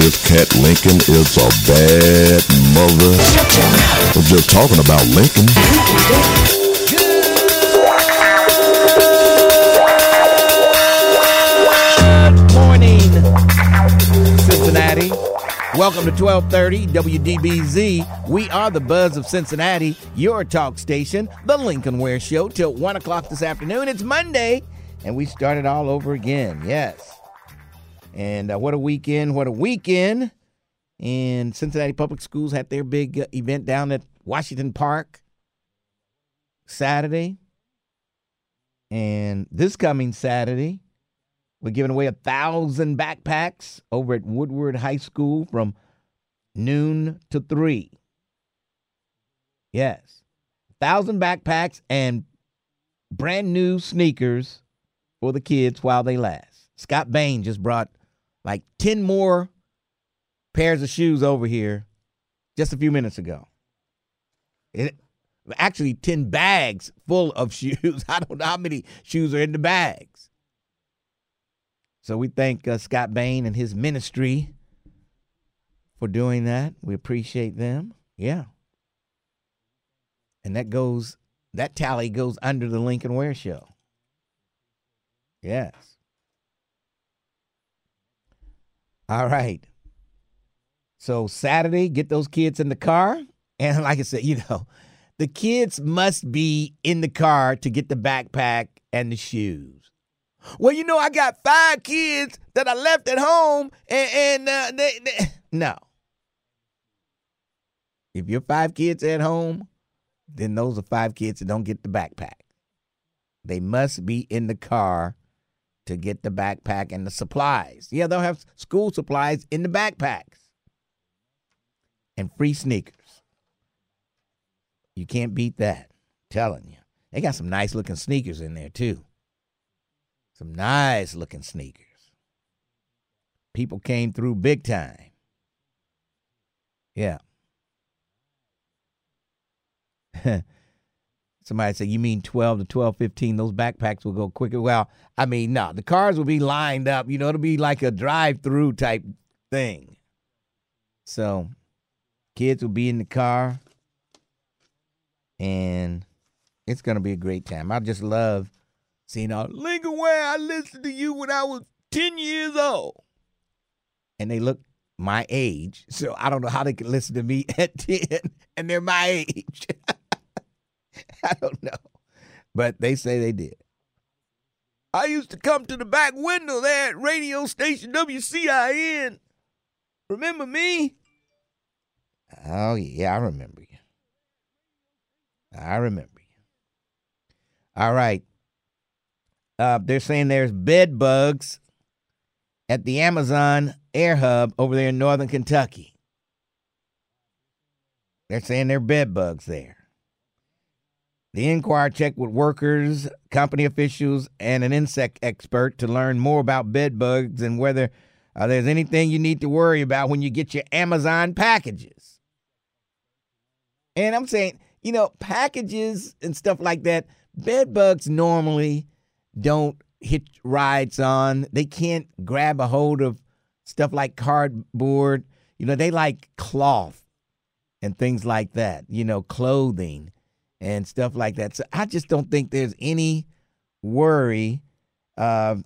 This cat Lincoln is a bad mother. I'm just talking about Lincoln. Good morning, Cincinnati. Welcome to 1230 WDBZ. We are the buzz of Cincinnati, your talk station, the Lincoln Ware Show, till 1 o'clock this afternoon. It's Monday, and we started all over again. Yes. And uh, what a weekend, what a weekend. And Cincinnati Public Schools had their big uh, event down at Washington Park Saturday. And this coming Saturday, we're giving away a thousand backpacks over at Woodward High School from noon to three. Yes, a thousand backpacks and brand new sneakers for the kids while they last. Scott Bain just brought like ten more pairs of shoes over here just a few minutes ago. It, actually, ten bags full of shoes. I don't know how many shoes are in the bags. So we thank uh, Scott Bain and his ministry for doing that. We appreciate them. Yeah. And that goes, that tally goes under the Lincoln Ware Show. Yes. All right. So Saturday, get those kids in the car. And like I said, you know, the kids must be in the car to get the backpack and the shoes. Well, you know, I got five kids that I left at home, and, and uh, they, they no. If you're five kids at home, then those are five kids that don't get the backpack. They must be in the car to get the backpack and the supplies. Yeah, they'll have school supplies in the backpacks and free sneakers. You can't beat that. telling you. They got some nice looking sneakers in there, too. Some nice looking sneakers. People came through big time. Yeah. Somebody said, You mean 12 to 12, 15? Those backpacks will go quicker. Well, I mean, no, the cars will be lined up. You know, it'll be like a drive through type thing. So, kids will be in the car, and it's to be a great time. I just love seeing all Lincoln Ware. I listened to you when I was 10 years old. And they look my age. So I don't know how they can listen to me at 10 and they're my age. I don't know. But they say they did. I used to come to the back window there at radio station WCIN. Remember me? Oh, yeah, I remember you. I remember you. All right. Uh, they're saying there's bed bugs at the Amazon Air Hub over there in northern Kentucky. They're saying there are bed bugs there. The Inquirer checked with workers, company officials, and an insect expert to learn more about bed bugs and whether uh, there's anything you need to worry about when you get your Amazon packages. And I'm saying, you know, packages and stuff like that, bed bugs normally don't hit rides on. They can't grab a hold of stuff like cardboard. You know, they like cloth and things like that, you know, clothing and stuff like that. So I just don't think there's any worry uh,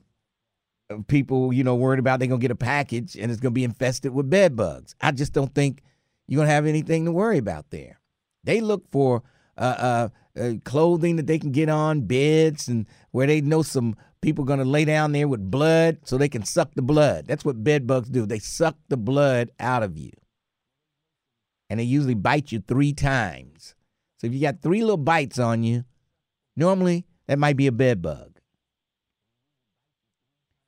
of people, you know, worried about they're going to get a package and it's going to be infested with bed bugs. I just don't think you're going to have anything to worry about there. They look for uh, uh, uh, clothing that they can get on, beds, and where they know some people going to lay down there with blood so they can suck the blood. That's what bed bugs do. They suck the blood out of you. And they usually bite you three times. So if you got three little bites on you, normally that might be a bed bug.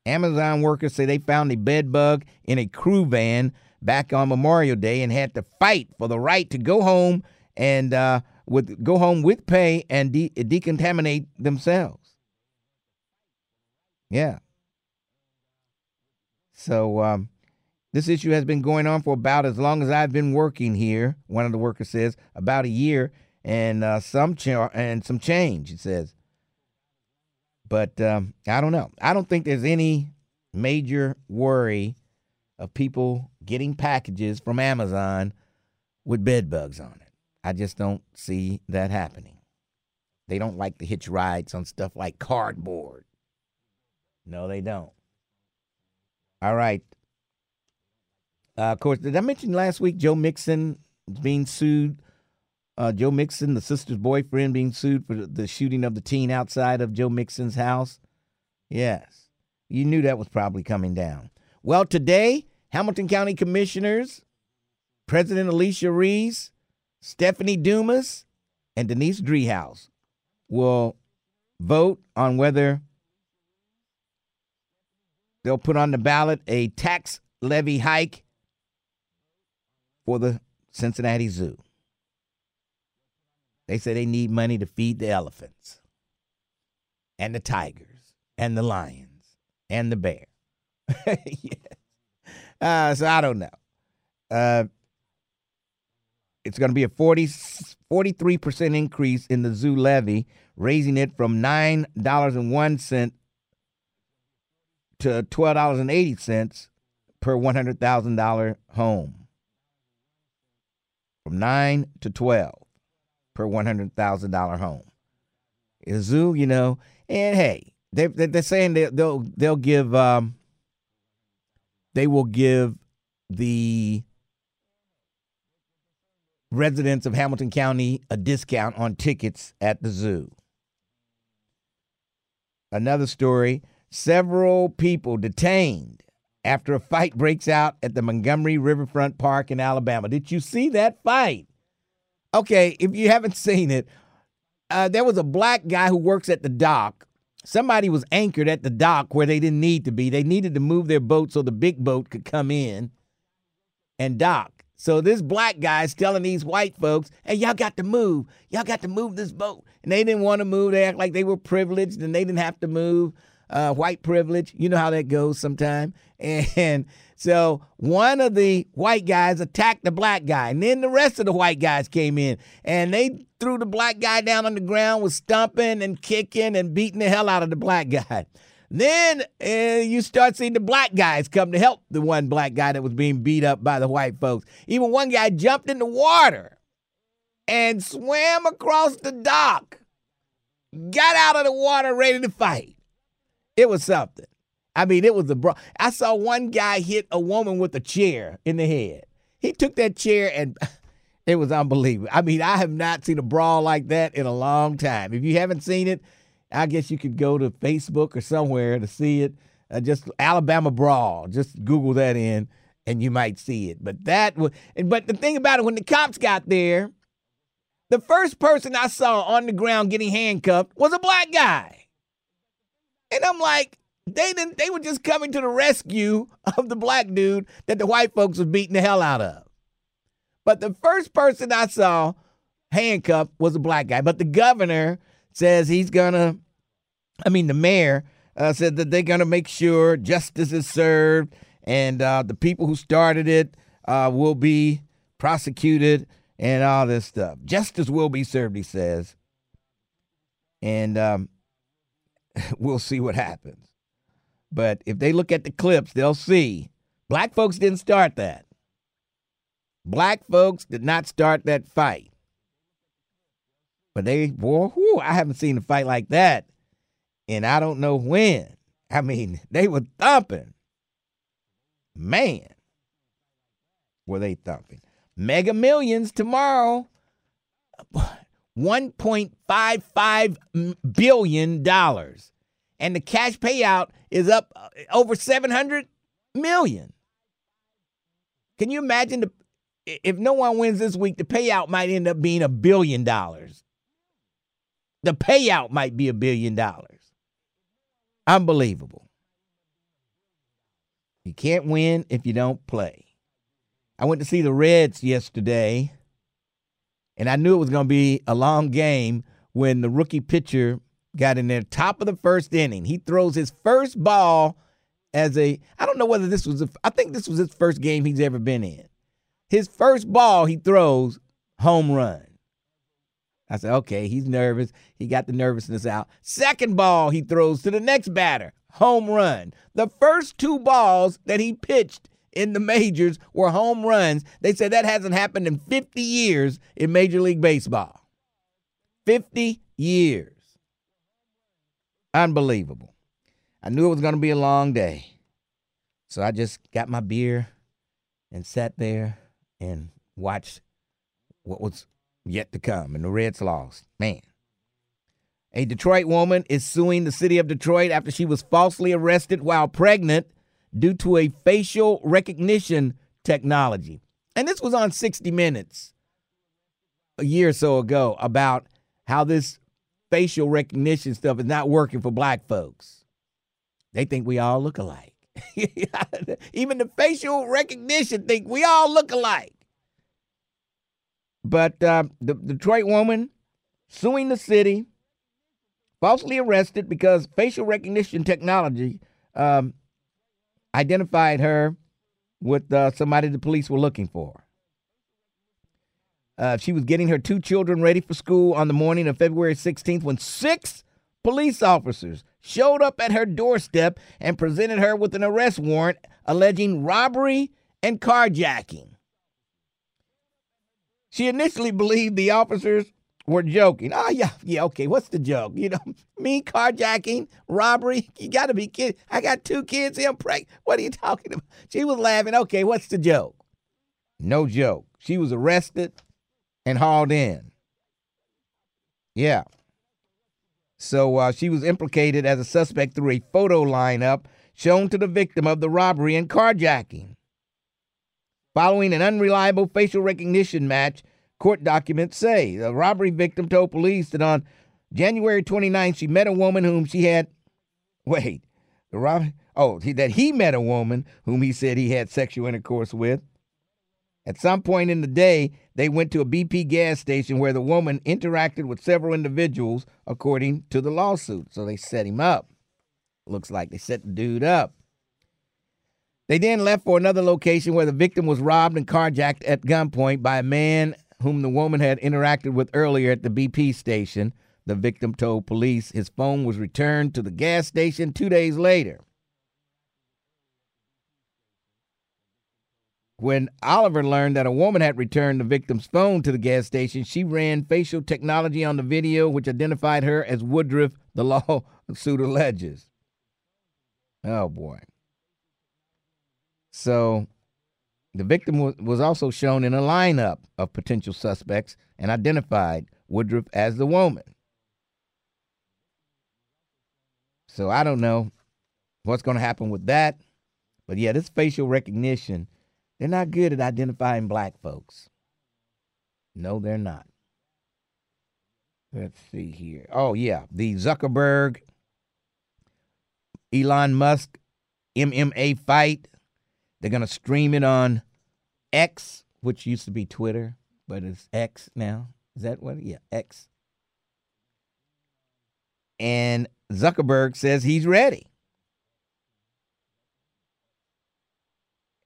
Amazon workers say they found a bed bug in a crew van back on Memorial Day and had to fight for the right to go home and uh, with go home with pay and de- decontaminate themselves. Yeah. So um, this issue has been going on for about as long as I've been working here. One of the workers says about a year and uh, some and some change. It says. But um, I don't know. I don't think there's any major worry of people getting packages from Amazon with bed bugs on it. I just don't see that happening. They don't like to hitch rides on stuff like cardboard. No, they don't. All right. Uh, of course, did I mention last week Joe Mixon being sued? Uh, Joe Mixon, the sister's boyfriend, being sued for the shooting of the teen outside of Joe Mixon's house. Yes, you knew that was probably coming down. Well, today, Hamilton County Commissioners, President Alicia Reece, Stephanie Dumas, and Denise Driehaus will vote on whether they'll put on the ballot a tax levy hike for the Cincinnati Zoo. They say they need money to feed the elephants and the tigers and the lions and the bear. Uh, so I don't know. Uh, it's going to be a 40, 43% increase in the zoo levy, raising it from $9.01 to $12.80 per $100,000 home. From 9 to 12 per $100,000 home. Zoo, you know, and hey, they, they're saying they, they'll they'll give um, they will give the residents of Hamilton County a discount on tickets at the zoo. Another story several people detained after a fight breaks out at the Montgomery Riverfront Park in Alabama. Did you see that fight? Okay, if you haven't seen it, uh, there was a black guy who works at the dock. Somebody was anchored at the dock where they didn't need to be. They needed to move their boat so the big boat could come in and dock. So this black guy's telling these white folks, hey, y'all got to move. Y'all got to move this boat. And they didn't want to move. They act like they were privileged and they didn't have to move. Uh, white privilege. You know how that goes sometime. And so one of the white guys attacked the black guy. And then the rest of the white guys came in and they threw the black guy down on the ground, was stomping and kicking and beating the hell out of the black guy. Then uh, you start seeing the black guys come to help the one black guy that was being beat up by the white folks. Even one guy jumped in the water and swam across the dock, got out of the water ready to fight. It was something. I mean, it was a bro. I saw one guy hit a woman with a chair in the head. He took that chair and it was unbelievable. I mean, I have not seen a brawl like that in a long time. If you haven't seen it, I guess you could go to Facebook or somewhere to see it. Uh, just Alabama brawl. Just Google that in, and you might see it. But that was. But the thing about it, when the cops got there, the first person I saw on the ground getting handcuffed was a black guy, and I'm like, they didn't. They were just coming to the rescue of the black dude that the white folks was beating the hell out of. But the first person I saw handcuffed was a black guy. But the governor says he's gonna. I mean, the mayor uh, said that they're gonna make sure justice is served, and uh, the people who started it uh, will be prosecuted, and all this stuff. Justice will be served, he says, and um, we'll see what happens. But if they look at the clips, they'll see black folks didn't start that. Black folks did not start that fight. But they, boy, whew, I haven't seen a fight like that. And I don't know when. I mean, they were thumping. Man, were they thumping. Mega Millions tomorrow. 1.55 billion dollars and the cash payout is up uh, over 700 million. Can you imagine the, if no one wins this week, the payout might end up being a billion dollars. The payout might be a billion dollars. Unbelievable. You can't win if you don't play. I went to see the Reds yesterday, and I knew it was going to be a long game when the rookie pitcher got in there top of the first inning. He throws his first ball as a I don't know whether this was a, I think this was his first game he's ever been in. His first ball he throws home run. I said, okay, he's nervous. He got the nervousness out. Second ball he throws to the next batter, home run. The first two balls that he pitched in the majors were home runs. They said that hasn't happened in 50 years in Major League Baseball. 50 years. Unbelievable. I knew it was going to be a long day. So I just got my beer and sat there and watched what was yet to come. And the Reds lost. Man. A Detroit woman is suing the city of Detroit after she was falsely arrested while pregnant due to a facial recognition technology. And this was on 60 Minutes a year or so ago about how this facial recognition stuff is not working for black folks. They think we all look alike. Even the facial recognition think we all look alike. But uh, the Detroit woman suing the city, falsely arrested because facial recognition technology um, identified her with uh, somebody the police were looking for. Uh, she was getting her two children ready for school on the morning of February 16th when six police officers showed up at her doorstep and presented her with an arrest warrant alleging robbery and carjacking. She initially believed the officers were joking. Oh, yeah, yeah, okay, what's the joke? You know, me carjacking, robbery, you gotta be kidding. I got two kids, here, I'm pregnant. What are you talking about? She was laughing. Okay, what's the joke? No joke. She was arrested and hauled in. Yeah. So uh, she was implicated as a suspect through a photo lineup shown to the victim of the robbery and carjacking. Following an unreliable facial recognition match, court documents say the robbery victim told police that on January 29th she met a woman whom she had. Wait, the robbery. Oh, that he met a woman whom he said he had sexual intercourse with. At some point in the day, they went to a BP gas station where the woman interacted with several individuals, according to the lawsuit. So they set him up. Looks like they set the dude up. They then left for another location where the victim was robbed and carjacked at gunpoint by a man whom the woman had interacted with earlier at the BP station. The victim told police his phone was returned to the gas station two days later. When Oliver learned that a woman had returned the victim's phone to the gas station, she ran facial technology on the video, which identified her as Woodruff, the lawsuit alleges. Oh, boy. So the victim was also shown in a lineup of potential suspects and identified Woodruff as the woman. So I don't know what's going to happen with that. But yeah, this facial recognition they're not good at identifying black folks. No, they're not. Let's see here. Oh, yeah. The Zuckerberg, Elon Musk MMA fight. They're going to stream it on X, which used to be Twitter, but it's X now. Is that what? Yeah, X. And Zuckerberg says he's ready.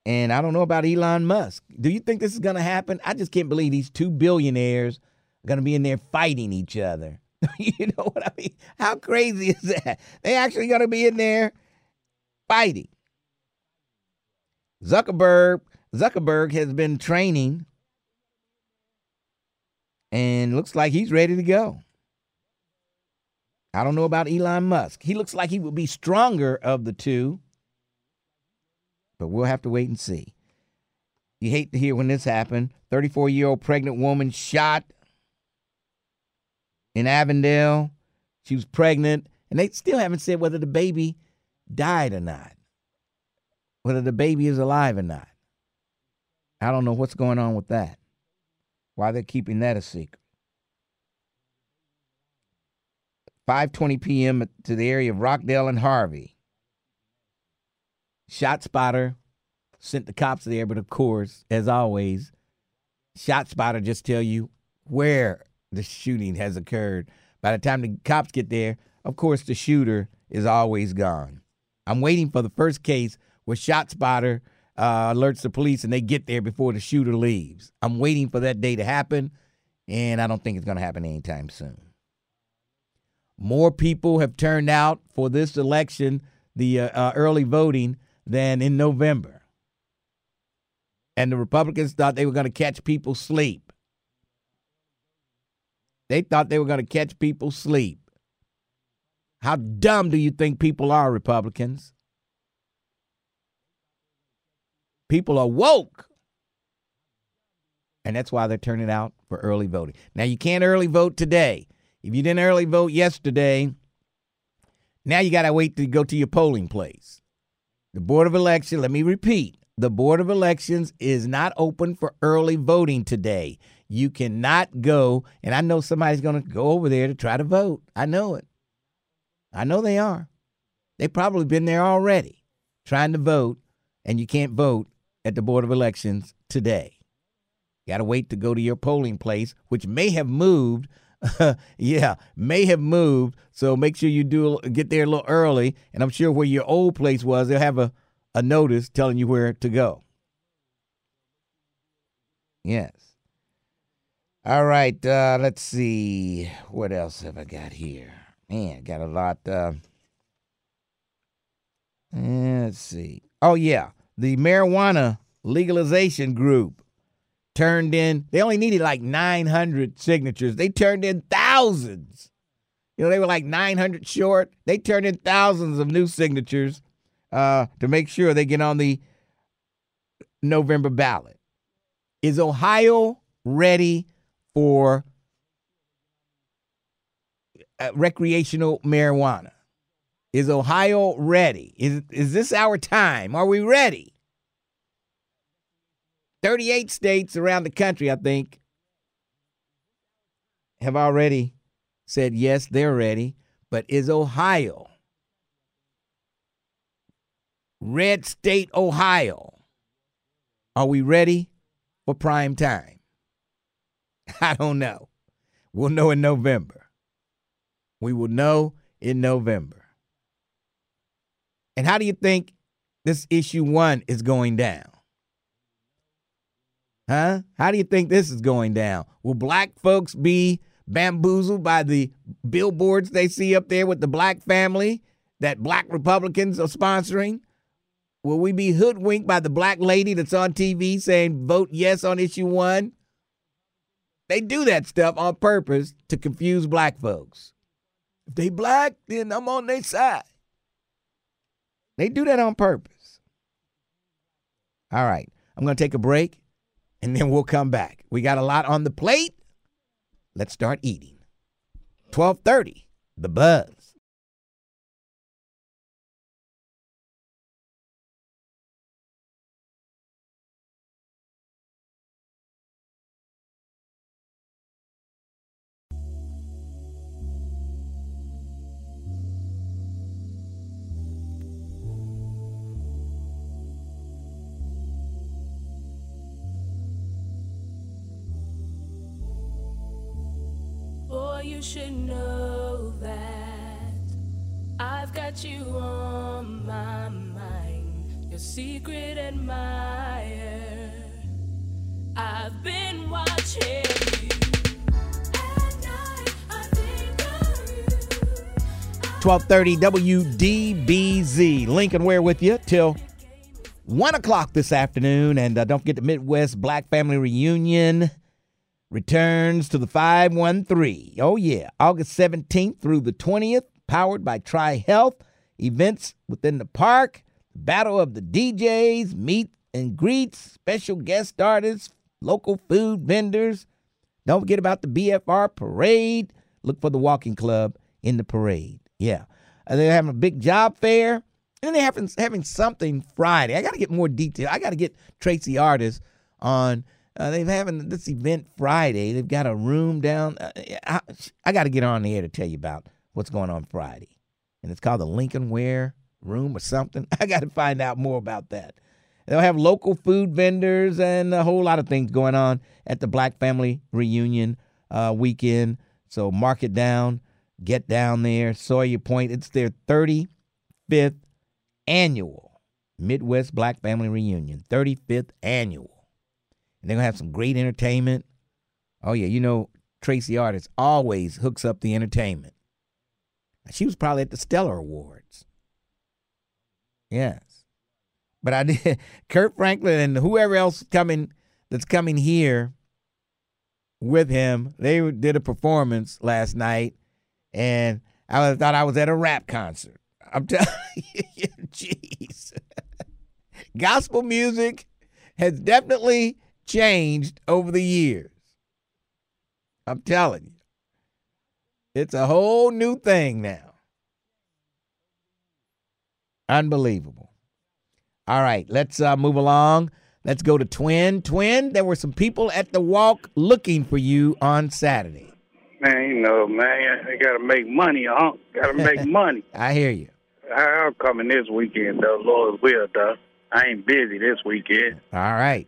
And I don't know about Elon Musk. Do you think this is going to happen? I just can't believe these two billionaires are going to be in there fighting each other. you know what I mean? How crazy is that? They actually going to be in there fighting. Zuckerberg Zuckerberg has been training and looks like he's ready to go. I don't know about Elon Musk. He looks like he will be stronger of the two but we'll have to wait and see. You hate to hear when this happened. 34 year old pregnant woman shot in Avondale. She was pregnant, and they still haven't said whether the baby died or not, whether the baby is alive or not. I don't know what's going on with that. Why they're keeping that a secret. 5:20 p.m. to the area of Rockdale and Harvey. Shot spotter sent the cops there, but of course, as always, shot spotter just tell you where the shooting has occurred. By the time the cops get there, of course, the shooter is always gone. I'm waiting for the first case where shot spotter uh, alerts the police and they get there before the shooter leaves. I'm waiting for that day to happen, and I don't think it's going to happen anytime soon. More people have turned out for this election, the uh, uh, early voting, than in November. And the Republicans thought they were going to catch people sleep. They thought they were going to catch people sleep. How dumb do you think people are, Republicans? People are woke. And that's why they're turning out for early voting. Now, you can't early vote today. If you didn't early vote yesterday, now you got to wait to go to your polling place. The Board of Election, let me repeat, the Board of Elections is not open for early voting today. You cannot go, and I know somebody's going to go over there to try to vote. I know it. I know they are. They've probably been there already trying to vote, and you can't vote at the Board of Elections today. You got to wait to go to your polling place, which may have moved yeah, may have moved. So make sure you do get there a little early. And I'm sure where your old place was, they'll have a, a notice telling you where to go. Yes. All right. Uh, let's see. What else have I got here? Man, got a lot. Uh, let's see. Oh, yeah. The marijuana legalization group turned in, they only needed like 900 signatures. They turned in thousands. You know, they were like 900 short. They turned in thousands of new signatures uh, to make sure they get on the November ballot. Is Ohio ready for uh, recreational marijuana? Is Ohio ready? Is, is this our time? Are we ready? 38 states around the country, I think, have already said yes, they're ready. But is Ohio, red state Ohio, are we ready for prime time? I don't know. We'll know in November. We will know in November. And how do you think this issue one is going down? Huh? How do you think this is going down? Will black folks be bamboozled by the billboards they see up there with the black family that black Republicans are sponsoring? Will we be hoodwinked by the black lady that's on TV saying vote yes on issue one? They do that stuff on purpose to confuse black folks. If they black, then I'm on their side. They do that on purpose. All right, I'm going to take a break and then we'll come back. We got a lot on the plate. Let's start eating. 1230, The Buzz. You should know that I've got you on my mind. Your secret admirer. I've been watching you. At night, I think of you. 1230 WDBZ. Lincoln Ware with you till 1 o'clock this afternoon. And uh, don't forget the Midwest Black Family Reunion returns to the 513. Oh, yeah. August 17th through the 20th, powered by TriHealth. Events within the park, battle of the DJs, meet and greets, special guest artists, local food vendors. Don't forget about the BFR parade, Look for the walking club in the parade. Yeah. Uh, they're having a big job fair. And they're having, having something Friday. I got to get more detail. I got to get Tracey Artis on. Uh, they're having this event Friday. They've got a room down. Uh, I, I got to get on the air to tell you about what's going on Friday. And it's called the Lincoln Ware Room or something. I got to find out more about that. They'll have local food vendors and a whole lot of things going on at the Black Family Reunion uh, weekend. So mark it down, get down there, Sawyer Point. It's their 35th annual Midwest Black Family Reunion, 35th annual. And they're to have some great entertainment. Oh, yeah, you know, Tracey Artis always hooks up the entertainment. She was probably at the Stellar Awards. Yes. But I did Kirk Franklin and whoever else coming that's coming here with him. They did a performance last night, and I thought I was at a rap concert. I'm telling you, jeez. Gospel music has definitely changed over the years. I'm telling you. It's a whole new thing now. Unbelievable. All right, let's uh, move along. Let's go to Twin. Twin, there were some people at the walk looking for you on Saturday. Man, you know, man, I gotta make money, huh? Gotta make money. I hear you. I'm coming this weekend, though. Lord's will, though. I ain't busy this weekend. All right.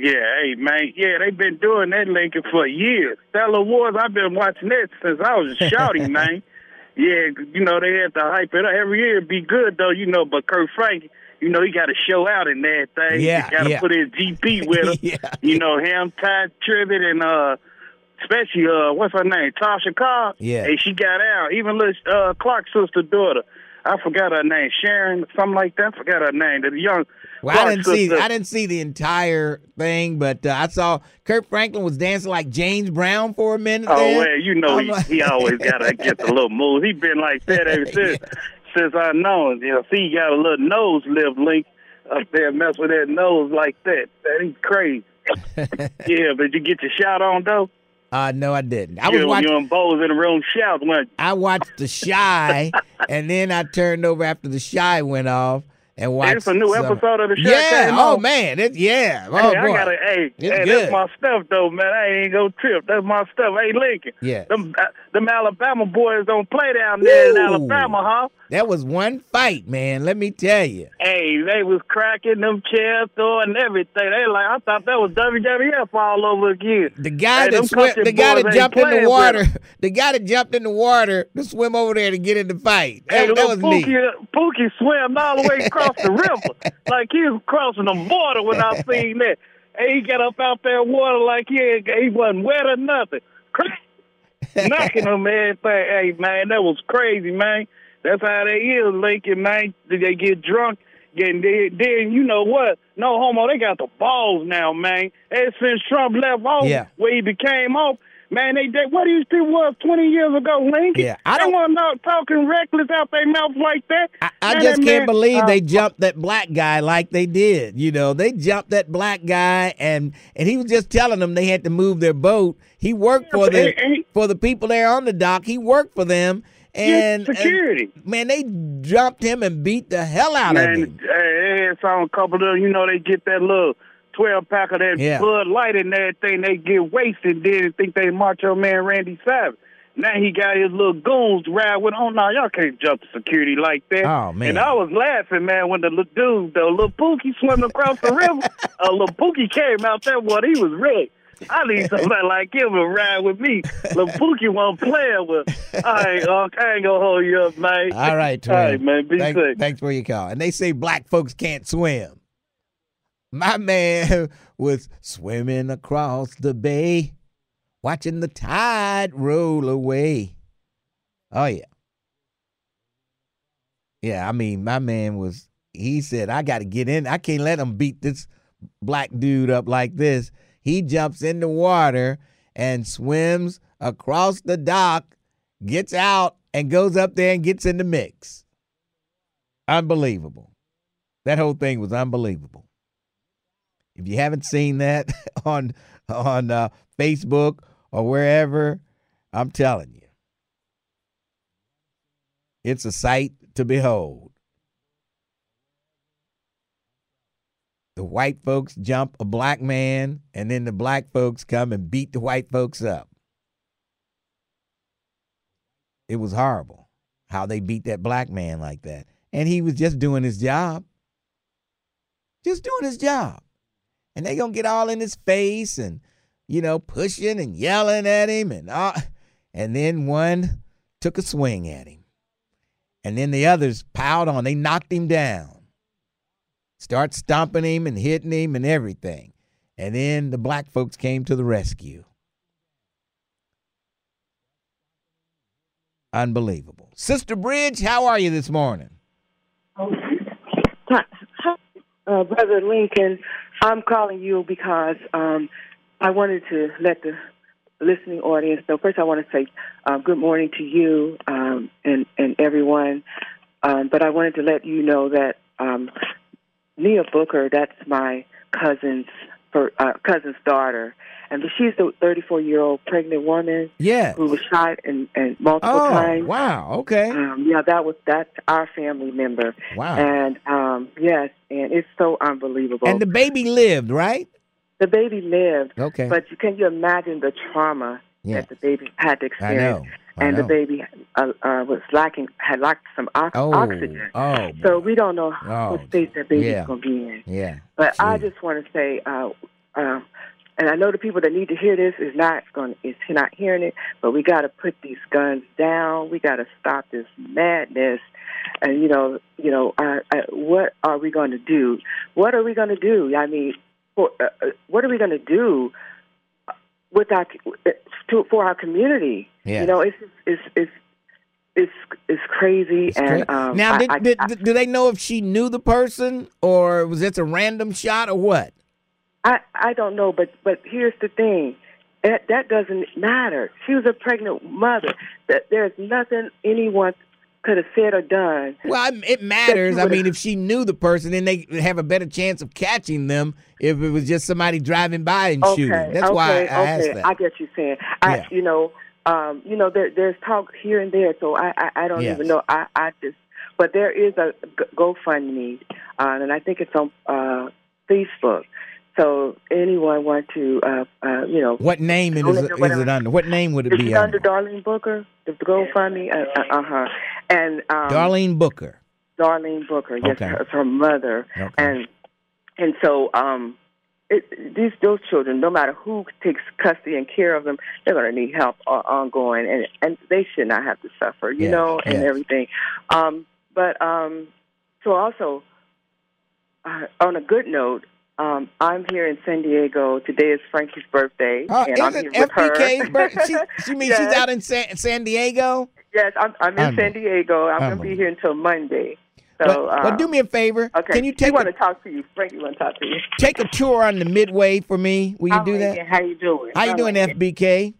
Yeah, hey, man. Yeah, they've been doing that Lincoln for years. Stellar Awards, I've been watching that since I was a shouting, man. Yeah, you know, they had to hype it up. Every year it'd be good, though, you know, but Kirk Frank, you know, he got to show out in that thing. Yeah, He got to yeah. put his GP with him. Yeah, You know, him, Tye Tribbett, and, uh, especially, uh, what's her name? Tasha Cobb. Yeah. Hey, she got out. Even little, uh, Clark's sister daughter. I forgot her name. Sharon, something like that. I forgot her name. The young Well, I didn't see. I didn't see the entire thing, but uh, I saw Kirk Franklin was dancing like James Brown for a minute. Oh there. well, you know he, like- he always gotta get the little moves. He been like that ever since since I know him. You know, see, he got a little nose lift link up there, mess with that nose like that. That ain't crazy. yeah, but you get your shot on though. Uh, no, I didn't. I was you, watching. you and Bo's in the room shout when I watched The Chi, and then I turned over after The Chi went off and watched. It's a new some- episode of The show. Yeah. Oh on. man. It, yeah. Oh hey, I boy. gotta, hey, It's hey, that's my stuff though, man. I ain't gonna trip. That's my stuff. Hey, Lincoln. Yeah. Them, uh, them Alabama boys don't play down there in Alabama, huh? That was one fight, man. Let me tell you. Hey, they was cracking them chairs, throwing everything. They like, I thought that was WWF all over again. The guy Hey, that swim, the guy that jumped in the water, the guy that jumped in the water to swim over there to get in the fight. That, Hey, that was. Pookie, Pookie swam all the way across the river like he was crossing the border when I seen that. Hey, he got up out there water like he, he wasn't wet or nothing. Knocking him everything. Hey, man, that was crazy, man. That's how they is, Lincoln, man. Did they get drunk. Getting dead. then you know what? No homo, they got the balls now, man. Ever since Trump left office, Yeah. where he became off, man, they, they what these people was twenty years ago, Lincoln. Yeah, I don't- want not talking reckless out their mouth like that. I, I Man, just can't man- believe uh, they jumped that black guy like they did. You know, they jumped that black guy, and and he was just telling them they had to move their boat. He worked for the he- for the people there on the dock. He worked for them, and and, security. man, they jumped him and beat the hell out of him. hey, they had some couple of them, you know, they get that little twelve pack of that Yeah. Bud Light and everything. They get wasted, then and think they Macho Man Randy Savage. Now he got his little goons to ride with. Oh no, y'all can't jump security like that. Oh, man. And I was laughing, man, when the little dude, the little Pookie swimming across the river. A little Pookie came out there, what he was red. I need somebody like him to ride with me. Little Pookie won't play with. All right, Unc, I ain't gonna hold you up, man. All right, twin. All right, man. Be Thank- safe. Thanks for your call. And they say black folks can't swim. My man was swimming across the bay, watching the tide roll away. Oh yeah. Yeah, I mean, my man was he said, I gotta get in. I can't let him beat this black dude up like this. He jumps in the water and swims across the dock, gets out, and goes up there and gets in the mix. Unbelievable. That whole thing was unbelievable. If you haven't seen that on on uh, Facebook or wherever, I'm telling you, It's a sight to behold. The white folks jump a black man, and then the black folks come and beat the white folks up. It was horrible how they beat that black man like that. And he was just doing his job. Just doing his job. And they gonna get all in his face and, you know, pushing and yelling at him and all. And then one took a swing at him. And then the others piled on. They knocked him down. Start stomping him and hitting him and everything. And then the black folks came to the rescue. Unbelievable. Sister Bridge, how are you this morning? Uh, Brother Lincoln. I'm calling you because um, I wanted to let the listening audience know. First, I want to say uh, good morning to you um, and and everyone. Um, but I wanted to let you know that um, Nia Booker, that's my cousin's uh, cousin's daughter, and she's the 34 year old pregnant woman Yeah. who was shot and, and multiple Oh, times. wow. Okay. Um, yeah, that was that's our family member. Wow. And um, yes, and it's so unbelievable. And the baby lived, right? the baby lived, Okay. but you can you imagine the trauma Yeah. that the baby had to experience? I know. I and know. the baby uh, uh, was lacking had lacked some ox- Oh. oxygen. Oh. So we don't know Oh, what state that baby's yeah. going to be in. Yeah. But I just want to say, uh, uh, and I know the people that need to hear this is not going is not hearing it, but we got to put these guns down. We got to stop this madness. And you know, you know, uh, uh, what are we going to do? What are we going to do? I mean, for uh, what are we going to do with our to, for our community? Yeah. You know, it's it's it's it's it's crazy. It's and um, now, I- did, I- did, I- do they know if she knew the person or was this a random shot or what? I I don't know, but but here's the thing. That that doesn't matter. She was a pregnant mother. That there's nothing anyone could have said or done. Well, I- it matters. I mean, if she knew the person, then they have a better chance of catching them if it was just somebody driving by and Okay, shooting. That's okay, why I okay. asked that. I get you saying. I Yeah. you know, um, you know, there there's talk here and there, so I I, I don't Yes. even know. I I just but there is a GoFundMe, uh, and I think it's on uh, Facebook. So anyone want to, uh, uh, you know, what name is, Don't it- is it under? What name would it is be it under under? Darlene Booker? The GoFundMe, uh uh huh, and um, Darlene Booker. Darlene Booker, yes, Okay. her, her mother, Okay. and and so um, it, these those children, no matter who takes custody and care of them, they're going to need help uh, ongoing, and and they should not have to suffer, you Yes, know, and yes. everything. Um, but um, so also uh, on a good note. Um, I'm here in San Diego. Today is Frankie's birthday, Oh, and I'm here it with her. Birthday? She, she means she's out in San, San Diego? Yes, I'm, I'm in Unbelievable. San Diego. I'm going to be here until Monday. So, well, well, uh, do me a favor. Okay. Can you He take want a, to talk to you. Frankie want to talk to you. take a tour on the Midway for me? Will you Hi, do that? Lincoln. How you doing? How you Hi, doing, Lincoln. FBK?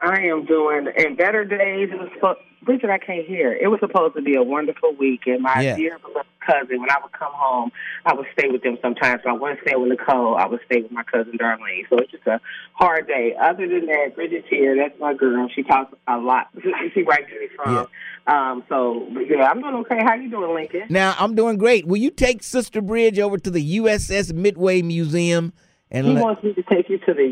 I am doing in better days. It was supposed, Bridget, I can't hear. It was supposed to be a wonderful week, and my Yeah. dear beloved cousin, when I would come home, I would stay with them sometimes. So I wouldn't stay with Nicole. I would stay with my cousin Darlene. So it's just a hard day. Other than that, Bridget's here. That's my girl. She talks a lot. she right where she's from. Um, so but yeah, I'm doing okay. How you doing, Lincoln? Now, I'm doing great. Will you take Sister Bridge over to the USS Midway Museum? And He let- wants me to take you to the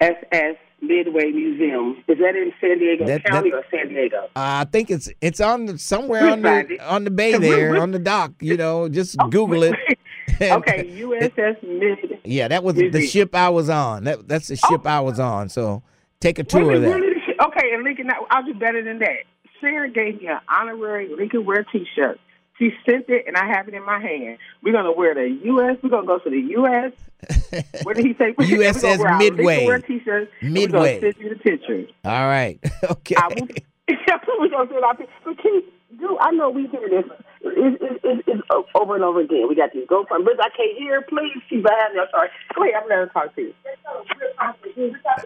USS Midway Museum. Is that in San Diego That- County that- or San Diego? I think it's it's on the, somewhere We'll on the it. on the bay there we'll- on the dock. You know, just Oh, Google it. okay, USS Mid. Yeah, that was the ship I was on. That that's the ship I was on. So take a Wait tour of that. really? Okay, and Lincoln, I'll do better than that. Sarah gave me an honorary Lincoln Wear T-shirt. She sent it, and I have it in my hand. We're gonna wear the U.S. We're gonna go to the U.S. What did he say? We're gonna USS wear our Midway. Wear T-shirt. and Midway. We're gonna send you the picture. All right. Okay. I will, we're gonna send our picture. But Keith, do I know we hear this? It's, it's, it's, it's over and over again. We got these GoFundMe, but I can't hear. Please, she's behind me. I'm sorry. Go ahead. I'm gonna talk to you.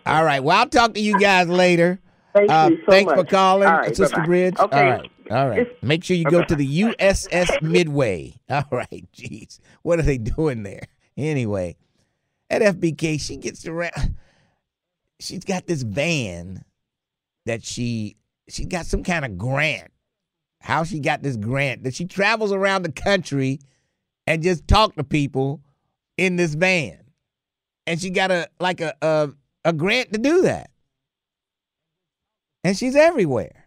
All right. Well, I'll talk to you guys later. Thank Uh, you so thanks much. for calling, All right, Sister bye-bye. Bridge. Okay. All right. All right. Make sure you go to the USS Midway. All right. Jeez. What are they doing there? Anyway, at FBK, she gets around. She's got this van that she she got some kind of grant. how she got this grant that she travels around the country and just talk to people in this van. And she got a like a a, a grant to do that. And she's everywhere.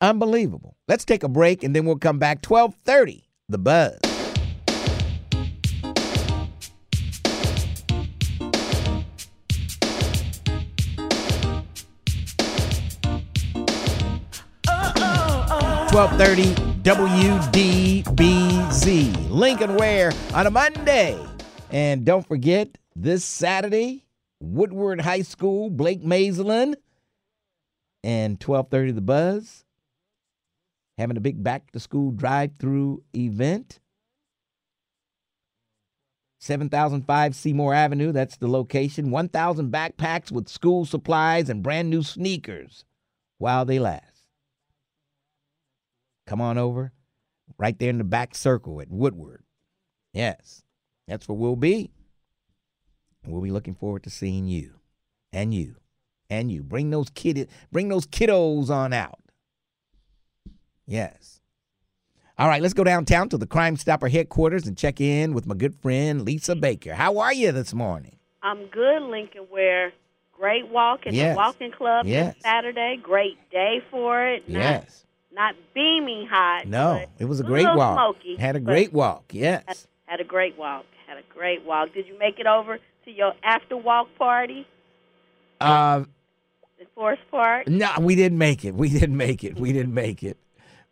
Unbelievable. Let's take a break and then we'll come back 12:30. The Buzz. Twelve thirty WDBZ Lincoln Ware on a Monday, and don't forget this Saturday Woodward High School Blake Maislin and twelve thirty The Buzz having a big back to school drive through event. 7005 Seymour Avenue, that's the location. 1,000 backpacks with school supplies and brand new sneakers while they last. Come on over, right there in the back circle at Woodward. Yes, that's where we'll be. We'll be looking forward to seeing you and you and you. Bring those kid bring those kiddos on out. Yes. All right, let's go downtown to the Crime Stopper headquarters and check in with my good friend Lisa Baker. How are you this morning? I'm good, Lincoln Ware. Great walk at Yes. the walking club Yes. this Saturday. Great day for it. Not, Yes. Not beaming hot. No, it was a a great little walk. smoky, Had a great walk. Yes. Had a great walk. Had a great walk. Did you make it over to your after walk party Uh, in Forest Park? no, we didn't make it. We didn't make it. We didn't make it.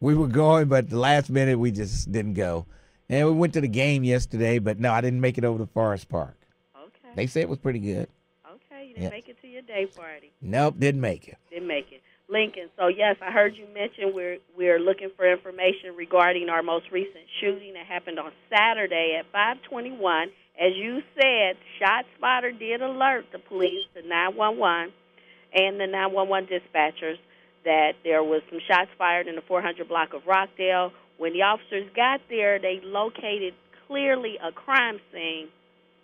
We were going, but the last minute we just didn't go. And we went to the game yesterday, but no, I didn't make it over to Forest Park. Okay. They said it was pretty good. Okay, you didn't Yeah. make it to your day party. Nope, didn't make it. Didn't make it. Lincoln. So yes, I heard you mention we're we're looking for information regarding our most recent shooting that happened on Saturday at 521. As you said, Shot Spotter did alert the police, the 911, and the 911 dispatchers that there was some shots fired in the 400 block of Rockdale. When the officers got there, they located clearly a crime scene,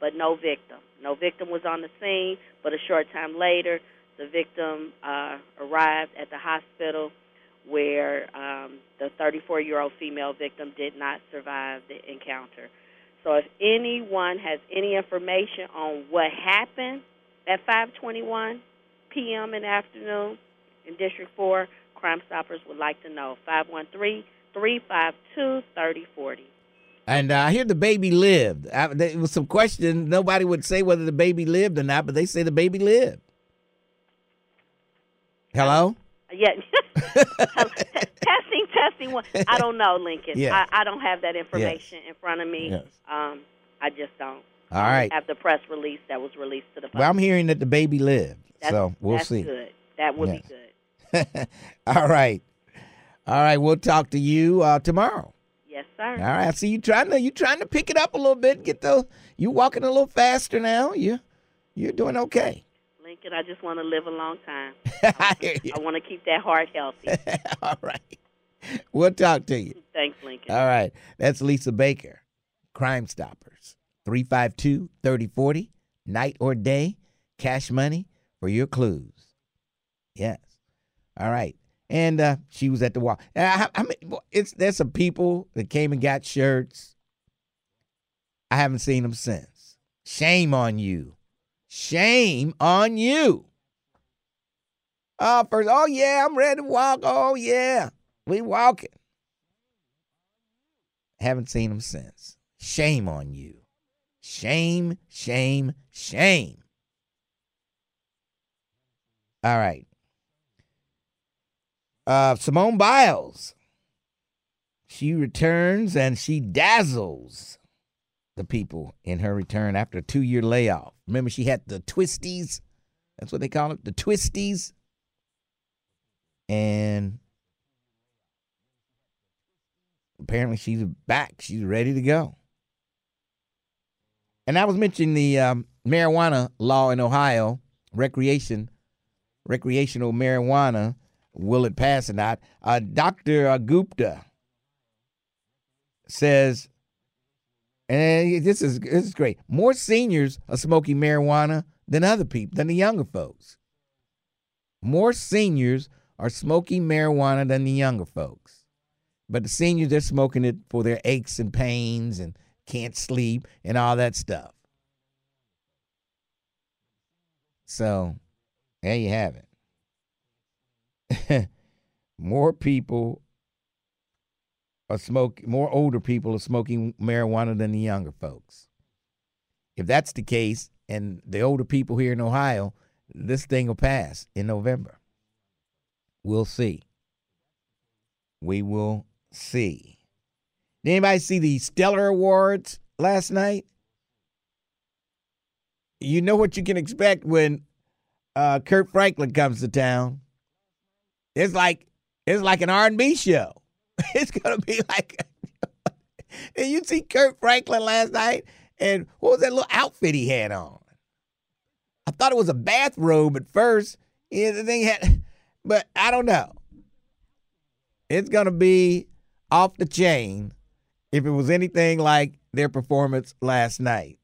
but no victim. No victim was on the scene, but a short time later, the victim uh, arrived at the hospital where um, the 34 year old female victim did not survive the encounter. So, if anyone has any information on what happened at 5:21 p.m. in the afternoon in District 4, Crime Stoppers would like to know. 513-352-3040. And uh, I hear the baby lived. I, there was some question. Nobody would say whether the baby lived or not, but they say the baby lived. Hello? Yeah. testing, testing. One. I don't know, Lincoln. Yeah. I, I don't have that information in front of me. Yes. Um, I just don't. All right. Have the press release that was released to the public. Well, I'm hearing that the baby lived. That's, so we'll that's see. good. That would Yes. be good. All right. All right. We'll talk to you uh, tomorrow. Yes, sir. All right. I see you trying to you trying to pick it up a little bit. Get those. You walking a little faster now. You you're doing okay. Lincoln, I just want to live a long time. I. I want to keep that heart healthy. All right. We'll talk to you. Thanks, Lincoln. All right. That's Lisa Baker, Crime Stoppers. 352 3040, night or day, cash money for your clues. Yes. All right. And uh, she was at the wall. Uh, I, I mean, it's there's some people that came and got shirts. I haven't seen them since. Shame on you. Shame on you. Oh, first, oh yeah, I'm ready to walk. Oh yeah, we walking. Haven't seen them since. Shame on you. Shame, shame, shame. All right. Uh, Simone Biles. She returns and she dazzles the people in her return after a two year layoff. Remember, she had the twisties. That's what they call it, the twisties. And apparently she's back. She's ready to go. And I was mentioning the um, marijuana law in Ohio, recreation, recreational marijuana. Will it pass or not? Uh, Dr. uh, Gupta says, and this is this is great. More seniors are smoking marijuana than other people, than the younger folks. More seniors are smoking marijuana than the younger folks. But the seniors, they're smoking it for their aches and pains and can't sleep and all that stuff. So there you have it. more people are smoking, more older people are smoking marijuana than the younger folks. If that's the case, and the older people here in Ohio, this thing will pass in November. We'll see. We will see. Did anybody see the Stellar Awards last night? You know what you can expect when uh, Kirk Franklin comes to town. It's like it's like an R&B show. It's gonna be like. and you see Kirk Franklin last night, and what was that little outfit he had on? I thought it was a bathrobe at first. Yeah, the thing had, but I don't know. It's gonna be off the chain if it was anything like their performance last night.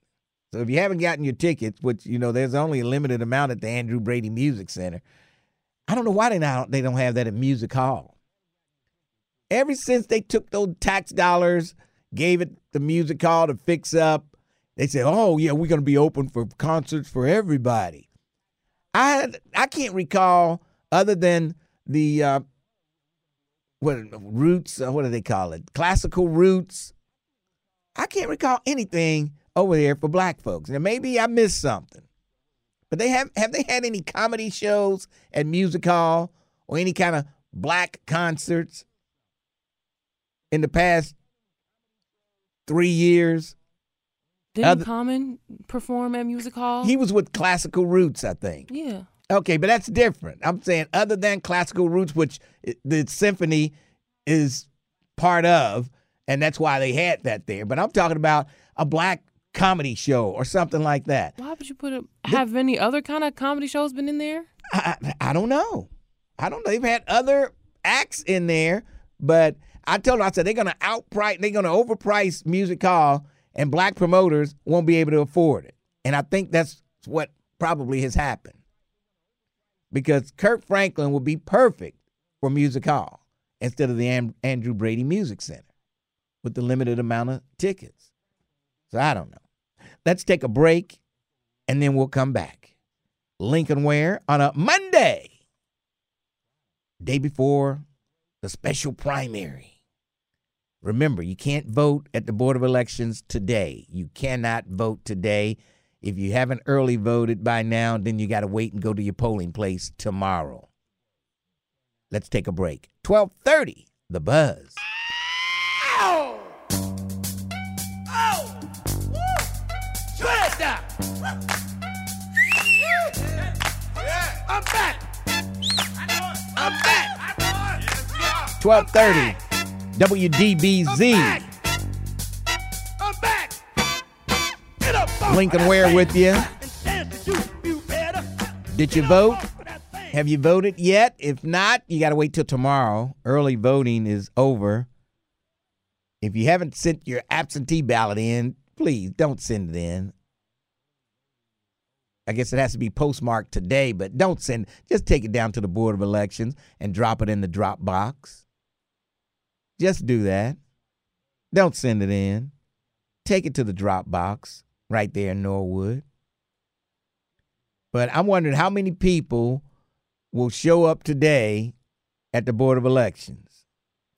So if you haven't gotten your tickets, which you know there's only a limited amount at the Andrew Brady Music Center, I don't know why they not they don't have that at Music Hall. Ever since they took those tax dollars, gave it the Music Hall to fix up, they said, "Oh yeah, we're going to be open for concerts for everybody." I I can't recall other than the uh, what roots. Uh, what do they call it? Classical roots. I can't recall anything over there for black folks. Now maybe I missed something, but they have have they had any comedy shows at Music Hall or any kind of black concerts in the past three years? Didn't Other- Common perform at Music Hall? He was with Classical Roots, I think. yeah. Okay, but that's different. I'm saying other than Classical Roots, which the symphony is part of, and that's why they had that there. But I'm talking about a black comedy show or something like that. Why would you put it? Have any other kind of comedy shows been in there? I, I I don't know. I don't know. They've had other acts in there, but I told them I said they're gonna outprice, they're gonna overprice Music Hall, and black promoters won't be able to afford it. And I think that's what probably has happened because Kirk Franklin would be perfect for Music Hall instead of the Am- Andrew Brady Music Center with the limited amount of tickets. So I don't know. Let's take a break, and then we'll come back. Lincoln Ware on a Monday, day before the special primary. Remember, you can't vote at the Board of Elections today. You cannot vote today. If you haven't early voted by now, then you got to wait and go to your polling place tomorrow. Let's take a break. 12:30, The Buzz. I'm back. I'm back. 12:30, WDBZ. I'm back. Get up. Lincoln Ware with you. Did you vote? Have you voted yet? If not, you got to wait till tomorrow. Early voting is over. If you haven't sent your absentee ballot in, please don't send it in. I guess it has to be postmarked today, but don't send. Just take it down to the Board of Elections and drop it in the drop box. Just do that. Don't send it in. Take it to the drop box right there in Norwood. But I'm wondering how many people will show up today at the Board of Elections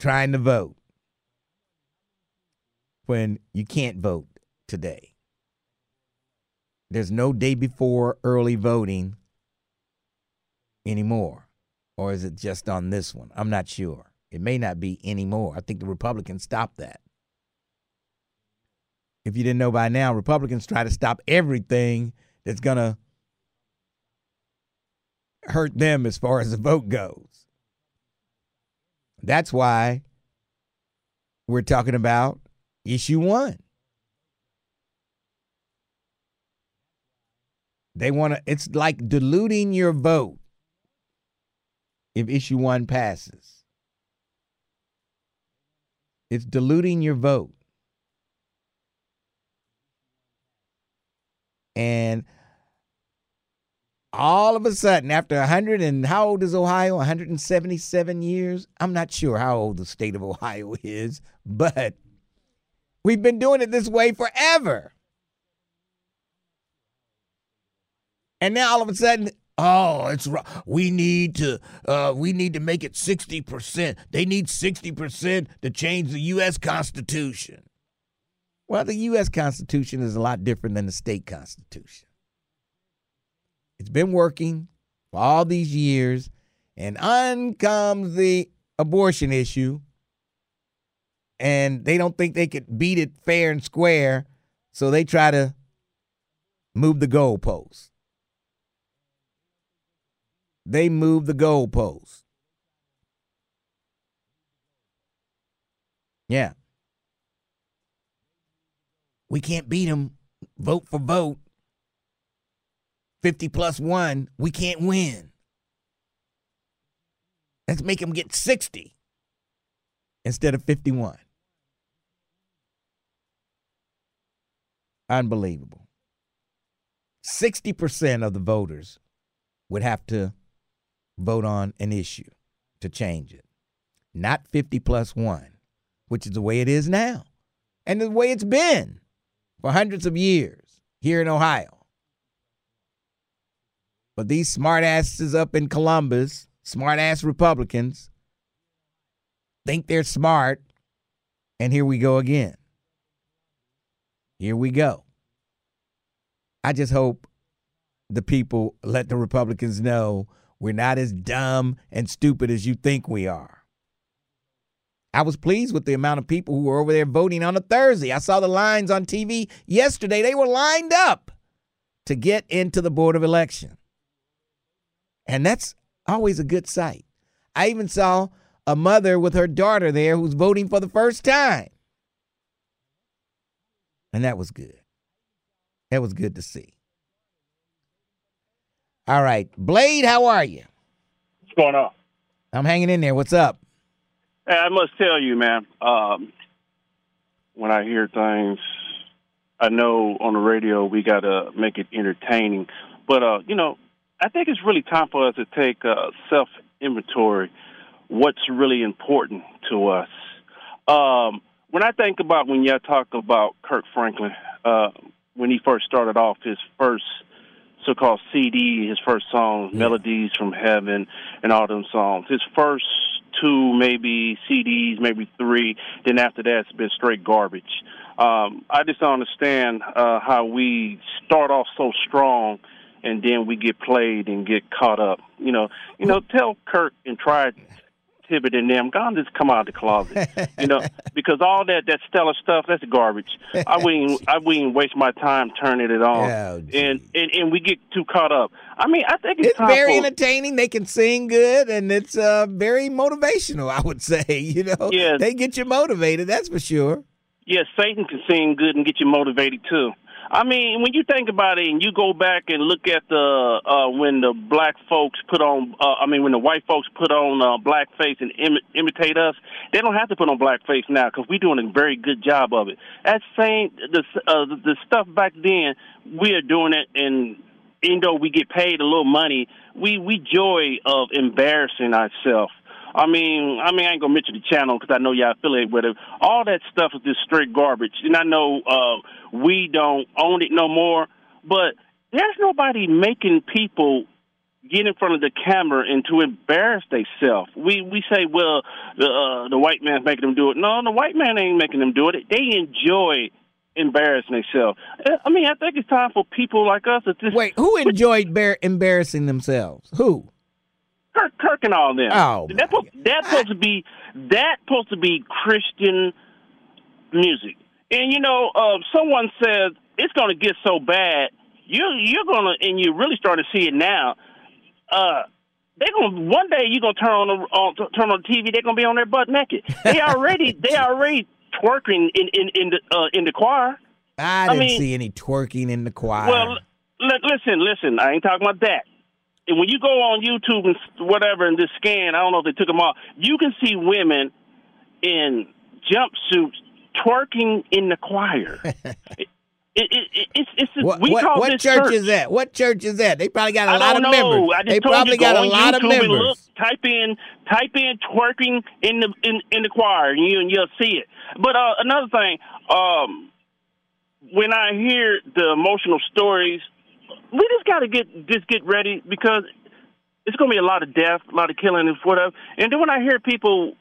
trying to vote when you can't vote today. There's no day before early voting anymore. Or is it just on this one? I'm not sure. It may not be anymore. I think the Republicans stopped that. If you didn't know by now, Republicans try to stop everything that's going to hurt them as far as the vote goes. That's why we're talking about issue one. They want to, it's like diluting your vote if issue one passes. It's diluting your vote. And all of a sudden, after 100 and how old is Ohio? 177 years? I'm not sure how old the state of Ohio is, but we've been doing it this way forever. And now all of a sudden, oh, it's. We need to uh, we need to make it 60%. They need 60% to change the US Constitution. Well, the US Constitution is a lot different than the state constitution. It's been working for all these years, and on comes the abortion issue, and they don't think they could beat it fair and square, so they try to move the goalposts. They move the goalposts. Yeah. We can't beat them vote for vote. 50 plus one, we can't win. Let's make them get 60 instead of 51. Unbelievable. 60% of the voters would have to vote on an issue to change it, not 50 plus one, which is the way it is now and the way it's been for hundreds of years here in Ohio. But these smartasses up in Columbus, smartass Republicans, think they're smart, and here we go again. Here we go. I just hope the people let the Republicans know we're not as dumb and stupid as you think we are. I was pleased with the amount of people who were over there voting on a Thursday. I saw the lines on TV yesterday. They were lined up to get into the Board of Election. And that's always a good sight. I even saw a mother with her daughter there who's voting for the first time. And that was good. That was good to see. All right. Blade, how are you? What's going on? I'm hanging in there. What's up? Hey, I must tell you, man, um, when I hear things, I know on the radio we got to make it entertaining. But, uh, you know, I think it's really time for us to take uh, self inventory. What's really important to us? Um, when I think about when y'all talk about Kirk Franklin, uh, when he first started off his first so-called CD, his first songs, "Melodies from Heaven," and all them songs. His first two, maybe CDs, maybe three. Then after that, it's been straight garbage. Um, I just don't understand uh, how we start off so strong and then we get played and get caught up. You know, you know, tell Kirk and try And them, God, just come out of the closet. you know, because all that that stellar stuff, that's garbage. I wouldn't I wouldn't waste my time turning it on. Oh, and, and and we get too caught up. I mean, I think it's, It's very for, entertaining. They can sing good, and it's uh, very motivational. I would say, you know, Yes. they get you motivated. That's for sure. Yes, Satan can sing good and get you motivated too. I mean, when you think about it, and you go back and look at the uh, when the black folks put on, uh, I mean, when the white folks put on uh, blackface and Im- imitate us, they don't have to put on blackface now because we're doing a very good job of it. That same the uh, the the stuff back then, we are doing it, and even though we get paid a little money, we we joy of embarrassing ourselves. I mean, I mean, I ain't gonna mention the channel because I know y'all affiliate with it. All that stuff is just straight garbage, and I know uh, we don't own it no more. But there's nobody making people get in front of the camera and to embarrass themselves. We we say, well, the uh, the white man's making them do it. No, the white man ain't making them do it. They enjoy embarrassing themselves. Uh, I mean, I think it's time for people like us to just Wait, who enjoyed bar- embarrassing themselves? Who? Kirk, Kirk and all them. Oh, that's supposed, that's supposed to be that supposed to be Christian music. And you know, uh, someone says it's going to get so bad. You you're going to, and you're really starting to see it now. Uh, they're going to one day you're going to turn on the on, turn on the TV. They're going to be on their butt naked. They already they already twerking in in in the uh, in the choir. I I didn't mean- see any twerking in the choir. Well, li- listen, listen. I ain't talking about that. And when you go on YouTube and whatever and just scan, I don't know if they took them off. You can see women in jumpsuits twerking in the choir. it, it, it, it, it's it's What, we what, call what this church, church, is that? What church is that? They probably got a I lot of know. members. I just they told probably you, got go a on lot of members. And look, type in type in twerking in the in, in the choir, and you and you'll see it. But uh, another thing, um, when I hear the emotional stories, we just got to get just get ready because it's going to be a lot of death, a lot of killing, and whatever. And then when I hear people,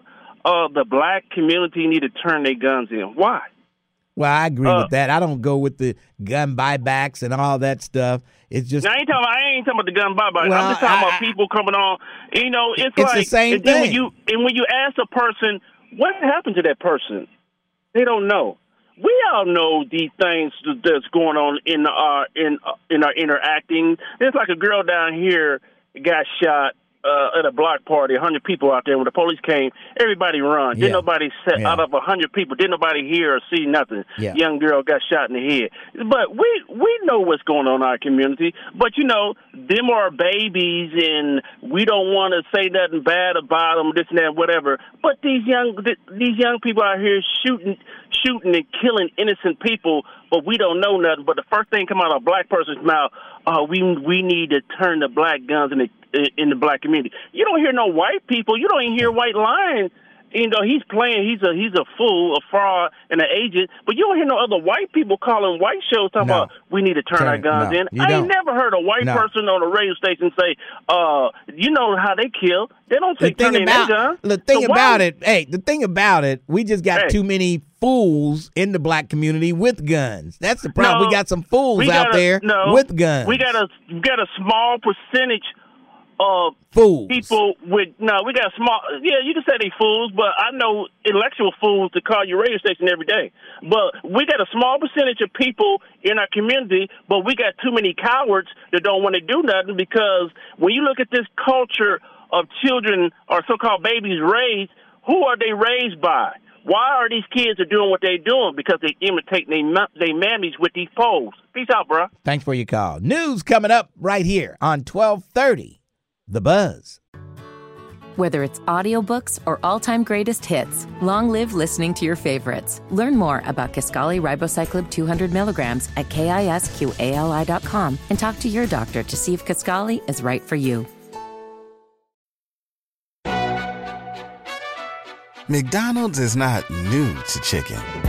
uh, the black community need to turn their guns in. Why? Well, I agree Uh, with that. I don't go with the gun buybacks and all that stuff. It's just I ain't talking. About, I ain't talking about the gun buyback. Well, I'm just talking I- about people coming on. You know, it's, It's the like same and then When thing. you and when you ask a person what happened to that person, they don't know. We all know these things that's going on in our in in our interacting. It's like a girl down here got shot uh, at a block party. A hundred people out there. When the police came, everybody run. Yeah. Didn't nobody set Yeah. out of a hundred people. Didn't nobody hear or see nothing. Yeah. Young girl got shot in the head. But we we know what's going on in our community. But you know, them are babies, and we don't want to say nothing bad about them. This and that, whatever. But these young th- these young people out here shooting shooting and killing innocent people. But we don't know nothing. But the first thing come out of a black person's mouth, uh, we we need to turn the black guns in the in the black community. You don't hear no white people. You don't even hear white lying. You know he's playing. He's a he's a fool, a fraud, and an agent. But you don't hear no other white people calling white shows talking No. about we need to turn, Turn- our guns no, in. you I don't. ain't never heard a white No. person on a radio station say, "Uh, you know how they kill? They don't the say turn thing in their about guns." the thing So why- about it, hey, the thing about it, we just got Hey. too many fools in the black community with guns. That's the problem. No, we got some fools we out a- there with guns. We got a we got a small percentage of fools. people with no. We got small. Yeah, you can say they fools, but I know intellectual fools to call your radio station every day. But we got a small percentage of people in our community, but we got too many cowards that don't want to do nothing because when you look at this culture of children or so-called babies raised, who are they raised by? Why are these kids are doing what they're doing? Because they imitate they they mammies with these poles. Peace out, bro. Thanks for your call. News coming up right here on 1230. The Buzz. Whether it's audiobooks or all-time greatest hits, long live listening to your favorites. Learn more about Kisqali Ribociclib 200 milligrams at kisqali.com and talk to your doctor to see if Kisqali is right for you. McDonald's is not new to chicken.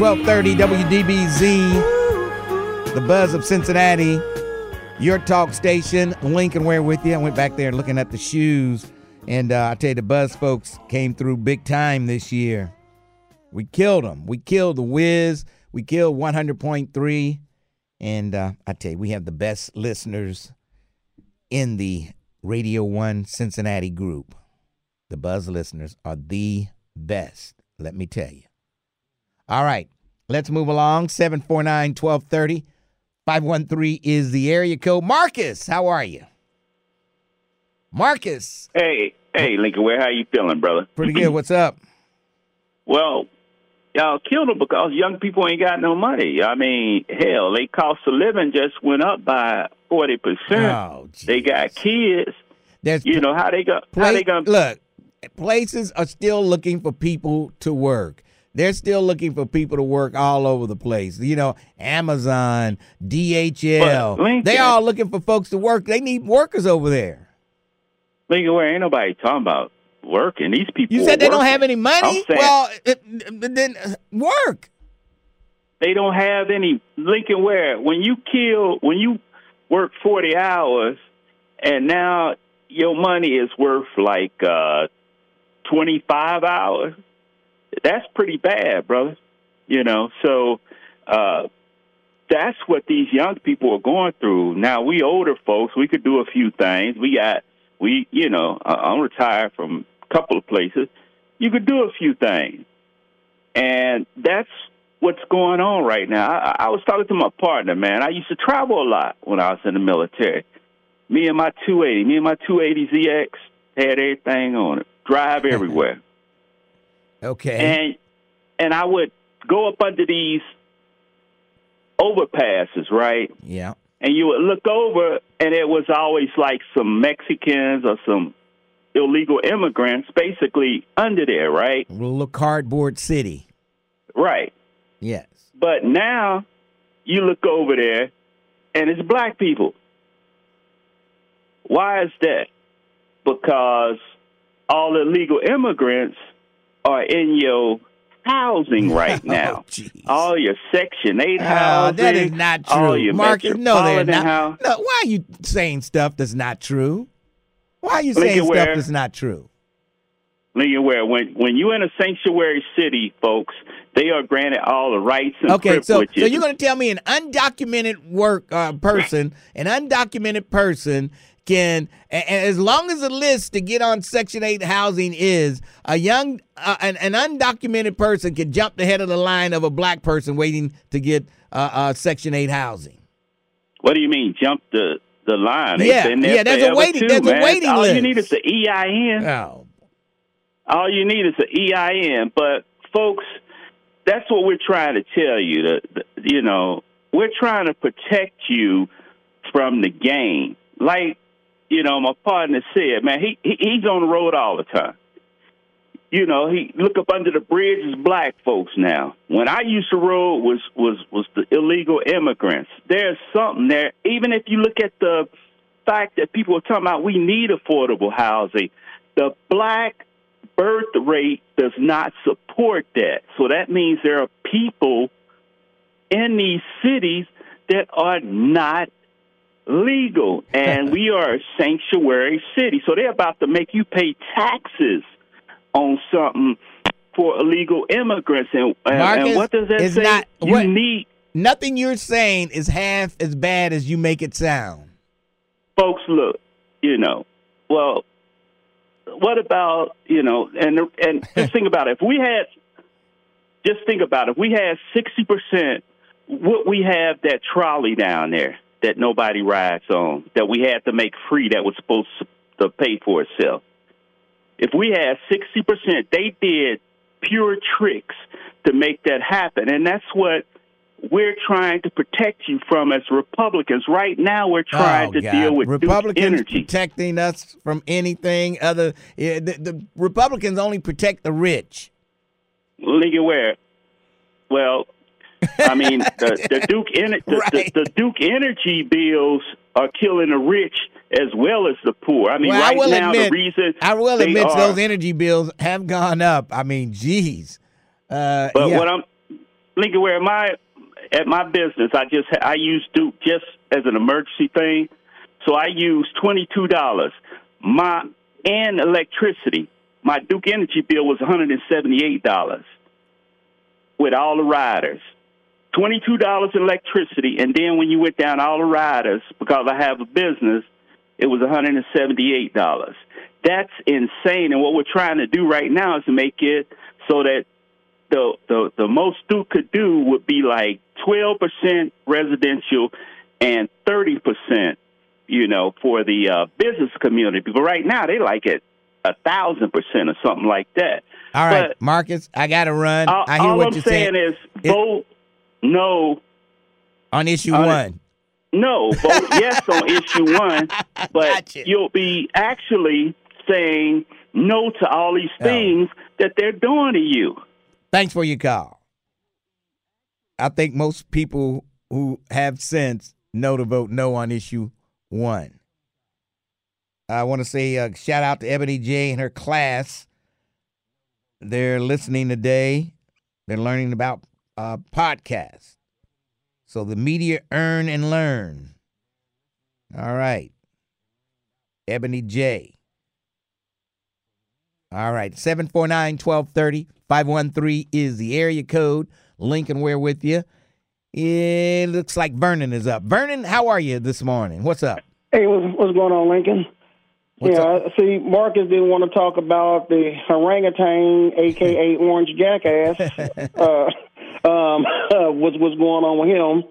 Twelve thirty WDBZ, the buzz of Cincinnati, your talk station. Lincoln, Ware with you? I went back there looking at the shoes, and uh, I tell you, the buzz folks came through big time this year. We killed them. We killed the Wiz. We killed one hundred point three, and uh, I tell you, we have the best listeners in the Radio One Cincinnati group. The buzz listeners are the best. Let me tell you. All right, let's move along. 749 1230. 513 is the area code. Marcus, how are you? Marcus. Hey, hey, Lincoln, Ware how you feeling, brother? Pretty good. What's up? Well, y'all killed them because young people ain't got no money. I mean, hell, they cost of living just went up by forty percent. Oh, they got kids. There's you know how they go. how they gonna look, places are still looking for people to work. They're still looking for people to work all over the place. You know, Amazon, DHL. They all looking for folks to work. They need workers over there. Lincoln, Ware ain't nobody talking about working. These people. You said they don't have any money? saying Well, it, it- then uh, work. they don't have any Lincoln Ware. When you kill, when you work forty hours, and now your money is worth like uh twenty five hours. That's pretty bad, brother. You know, so uh that's what these young people are going through. Now we older folks, we could do a few things. We got we, you know, I'm retired from a couple of places. You could do a few things, and that's what's going on right now. I, I was talking to my partner, man. I used to travel a lot when I was in the military. Me and my 280, me and my 280ZX had everything on it. Drive everywhere. Okay. And and I would go up under these overpasses, right? Yeah. And you would look over, and it was always like some Mexicans or some illegal immigrants, basically under there, right? Little cardboard city. Right. Yes. But now you look over there, and it's black people. Why is that? Because all illegal immigrants are in your housing right now. all your Section 8 Oh, housing. that is not All true. your Marcus, no, they're not. house- No, why are you saying stuff that's not true? Why are you saying stuff where- that's not true? Lincoln Ware, when when you're in a sanctuary city, folks, they are granted all the rights and Okay, so so you're going to tell me an undocumented work uh, person, an undocumented person can, a- a- as long as the list to get on Section Eight housing is a young, uh, an, an undocumented person can jump the head of the line of a black person waiting to get uh, uh, Section Eight housing. What do you mean? Jump the the line? They've Yeah, yeah, there's a waiting- too, there's a man. waiting All you need is the EIN. Oh. All you need is the EIN. But folks, that's what we're trying to tell you. The, you know, we're trying to protect you from the game. Like, you know, my partner said, man, he, he he's on the road all the time. You know, he look up under the bridge is black folks now. When I used to road was was was the illegal immigrants. There's something there. Even if you look at the fact that people are talking about we need affordable housing, the black birth rate does not support that. So that means there are people in these cities that are not legal, and we are a sanctuary city. So they're about to make you pay taxes on something for illegal immigrants. And, Marcus, and what does that say? not you what- need Nothing you're saying is half as bad as you make it sound. folks look, you know, well, what about you know, and and just think about it. If we had, just think about it. If we had sixty percent, what we have that trolley down there that nobody rides on, that we had to make free, that was supposed to pay for itself. If we had sixty percent, they did pure tricks to make that happen, and that's what. We're trying to protect you from as Republicans. Right now, we're trying Oh, to God. deal with Republicans Energy. protecting us from anything other. Yeah, the, the Republicans only protect the rich. Lincoln Ware. Well, I mean, the, the Duke Ener- the, the, the Duke Energy bills are killing the rich as well as the poor. I mean, well, right I now admit, the reason I will admit are, those energy bills have gone up. I mean, geez. Uh, But yeah. what I'm Lincoln Ware, my at my business, I just I use Duke just as an emergency thing. So I use twenty two dollars. My and electricity. My Duke Energy bill was one hundred and seventy eight dollars with all the riders. Twenty two dollars in electricity, and then when you went down all the riders, because I have a business, it was one hundred and seventy eight dollars. That's insane. And what we're trying to do right now is to make it so that the the the most Duke could do would be like twelve percent residential and thirty percent, you know, for the uh, business community. But right now they like it a thousand percent or something like that. All right, But Marcus, I got to run. all, I hear what I'm you're saying saying. is vote no on issue on it. one. No, vote yes on issue one, but you'll be actually saying no to all these Oh. things that they're doing to you. Thanks for your call. I think most people who have sense know to vote no on issue one. I want to say uh, shout out to Ebony J and her class. They're listening today. They're learning about uh, podcast. So the media earn and learn. All right. Ebony J. All right. 749 1230 513 is the area code. Lincoln, Ware with you. It looks like Vernon is up. Vernon, how are you this morning? What's up? Hey, what's, going on, Lincoln? What's yeah, see, Marcus didn't want to talk about the orangutan, aka Orange Jackass. uh, um, what's what's going on with him?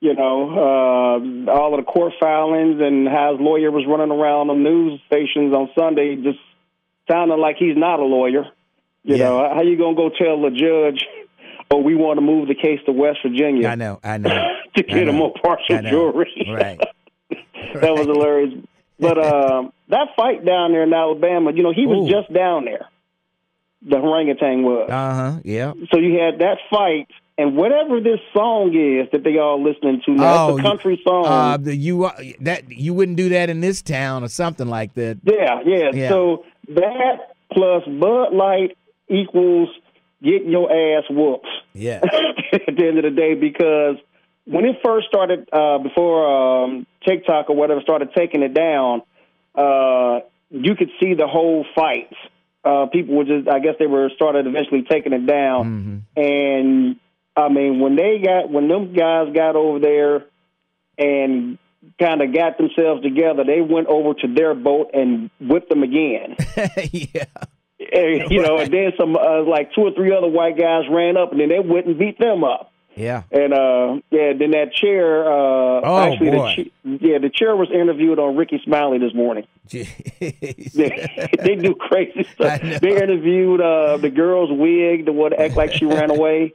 You know, uh, all of the court filings and how his lawyer was running around the news stations on Sunday, just sounding like he's not a lawyer. You know, how you gonna go tell the judge, "Oh, we want to move the case to West Virginia"? I know, I know. to get a more partial jury. Right. that was hilarious. But um, that fight down there in Alabama, you know, he was Ooh. just down there. The orangutan was. Uh huh. Yeah. So you had that fight, and whatever this song is that they all listening to now, it's a country song. Uh, the, you uh, that you wouldn't do that in this town or something like that. yeah, yeah, Yeah. So that plus Bud Light equals getting your ass whooped. Yeah. at the end of the day because when it first started, uh, before um, TikTok or whatever started taking it down, uh, you could see the whole fight. Uh, people were just, I guess they were started eventually taking it down. And I mean, when they got, when them guys got over there and kind of got themselves together, they went over to their boat and whipped them again. yeah. And, you know, and then some uh, like two or three other white guys ran up, and then they went and beat them up. Yeah. And uh, yeah, then that chair. Uh, Oh, actually, boy. The yeah, the chair was interviewed on Rickey Smiley this morning. they, they do crazy stuff. They interviewed uh, the girl's wig, the one act like she ran away.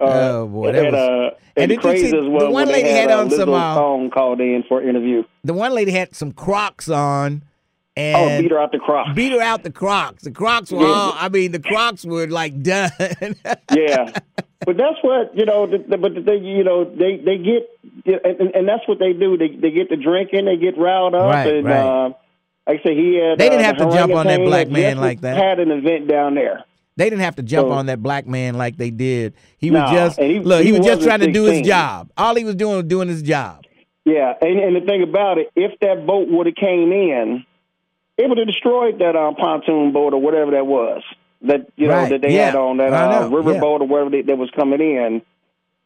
Uh, Oh, boy, that and, was- uh, And and, crazy see- as well. the one lady they had uh, on some, uh, song called in for interview. The one lady had some Crocs on. And Oh, beat her out the Crocs. Beat her out the Crocs. The Crocs were Yeah. all. I mean, the Crocs were like done. yeah, but that's what you know. The, the, but the thing, you know, they they get, and, and that's what they do. They they get to drinking, they get riled up, Right, and right. Uh, like I said, he had. They didn't uh, have to jump on that black man like that. Had an event down there. They didn't have to jump So- on that black man like they did. He was just he- look. He, he was just trying to do his job. All he was doing was doing his job. Yeah, and, and the thing about it, if that boat would have came in, it would have destroyed that um, pontoon boat or whatever that was that you know Right, that they yeah, had on that uh, river yeah. boat or whatever they, that was coming in.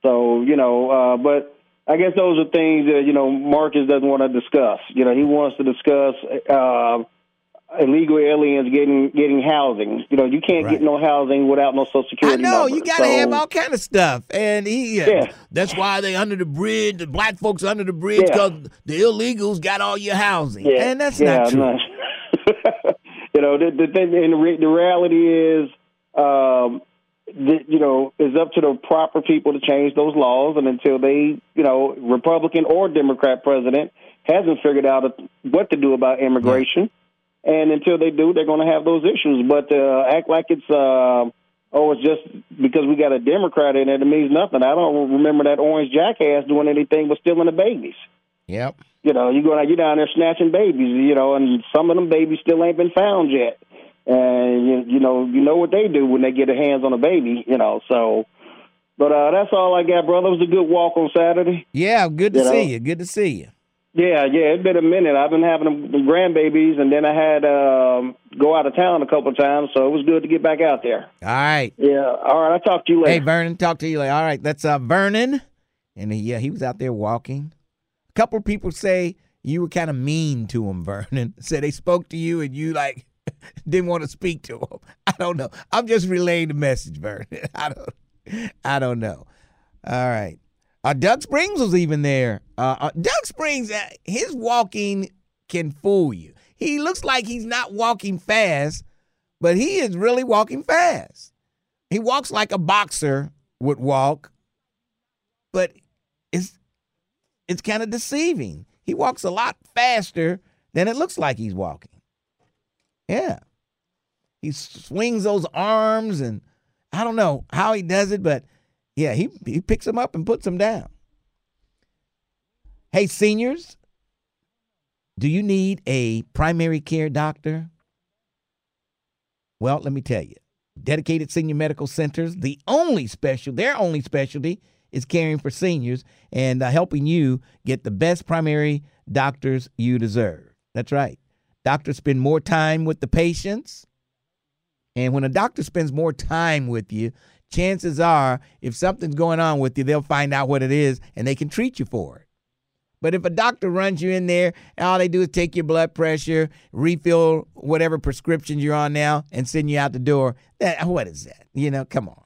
So you know, uh, but I guess those are things that you know Marcus doesn't want to discuss. You know, he wants to discuss uh, illegal aliens getting getting housing. You know, you can't get no housing without no Social security. I know you got to So- have all kind of stuff, and he. uh, Yeah. That's why they under the bridge. The black folks under the bridge Yeah. because the illegals got all your housing, Yeah, and that's yeah, not true. no. Know, the the thing, and the, re- the reality is, um, the, you know, it's up to the proper people to change those laws, and until they, you know, Republican or Democrat president hasn't figured out what to do about immigration, and until they do, they're going to have those issues. But uh, act like it's. Uh, Oh, it's just because we got a Democrat in it, it means nothing. I don't remember that orange jackass doing anything but stealing the babies Yep. you know, you go you down there snatching babies, you know, and some of them babies still ain't been found yet. And you, you know, you know what they do when they get their hands on a baby, you know. So, but uh, that's all I got, brother. It was a good walk on Saturday. Yeah, good to You know? see you. Good to see you. Yeah, yeah, it's been a minute. I've been having the grandbabies, and then I had um, go out of town a couple of times, so it was good to get back out there. All right. Yeah, all right. I'll talk to you later. Hey, Vernon, talk to you later. All right, that's uh, Vernon, and uh, yeah, he was out there walking. A couple of people say you were kind of mean to him, Vernon. Say they spoke to you and you like didn't want to speak to him. I don't know. I'm just relaying the message, Vernon. I don't. I don't know. All right. Uh, Doug Springs was even there. Uh, uh, Doug Springs, uh, his walking can fool you. He looks like he's not walking fast, but he is really walking fast. He walks like a boxer would walk, but it's kind of deceiving. He walks a lot faster than it looks like he's walking. Yeah. He swings those arms and I don't know how he does it, but yeah, he, he picks them up and puts them down. Hey, seniors, do you need a primary care doctor? Well, let me tell you. Dedicated Senior Medical Centers, the only special, their only specialty is caring for seniors and uh, helping you get the best primary doctors you deserve. That's right. Doctors spend more time with the patients. And when a doctor spends more time with you, chances are if something's going on with you, they'll find out what it is and they can treat you for it. But if a doctor runs you in there, all they do is take your blood pressure, refill whatever prescriptions you're on now, and send you out the door, that, what is that? You know, come on.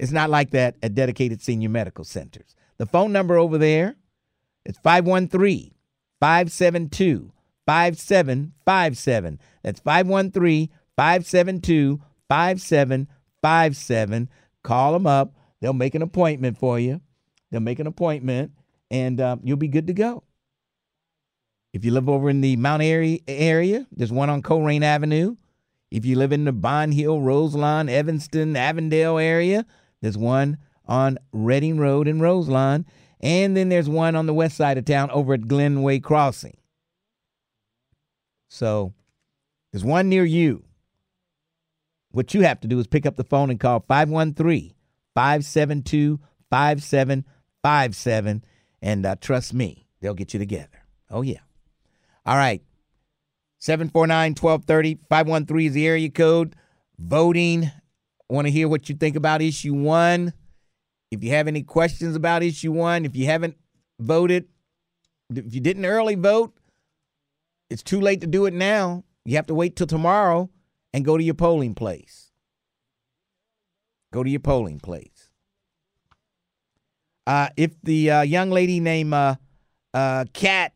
It's not like that at dedicated senior medical centers. The phone number over there is 513 572 5757. That's 513 572 5757. Call them up. They'll make an appointment for you. They'll make an appointment and uh, you'll be good to go. If you live over in the Mount Airy area, there's one on Colerain Avenue. If you live in the Bond Hill, Roselawn, Evanston, Avondale area, there's one on Reading Road in Roselawn. And then there's one on the west side of town over at Glenway Crossing. So there's one near you. What you have to do is pick up the phone and call 513 572 5757 and uh, trust me, they'll get you together. Oh, yeah. All right. 749 1230 513 is the area code. Voting. Want to hear what you think about issue one. If you have any questions about issue one, if you haven't voted, if you didn't early vote, it's too late to do it now. You have to wait till tomorrow and go to your polling place. Go to your polling place. Uh, if the uh, young lady named uh, uh, Kat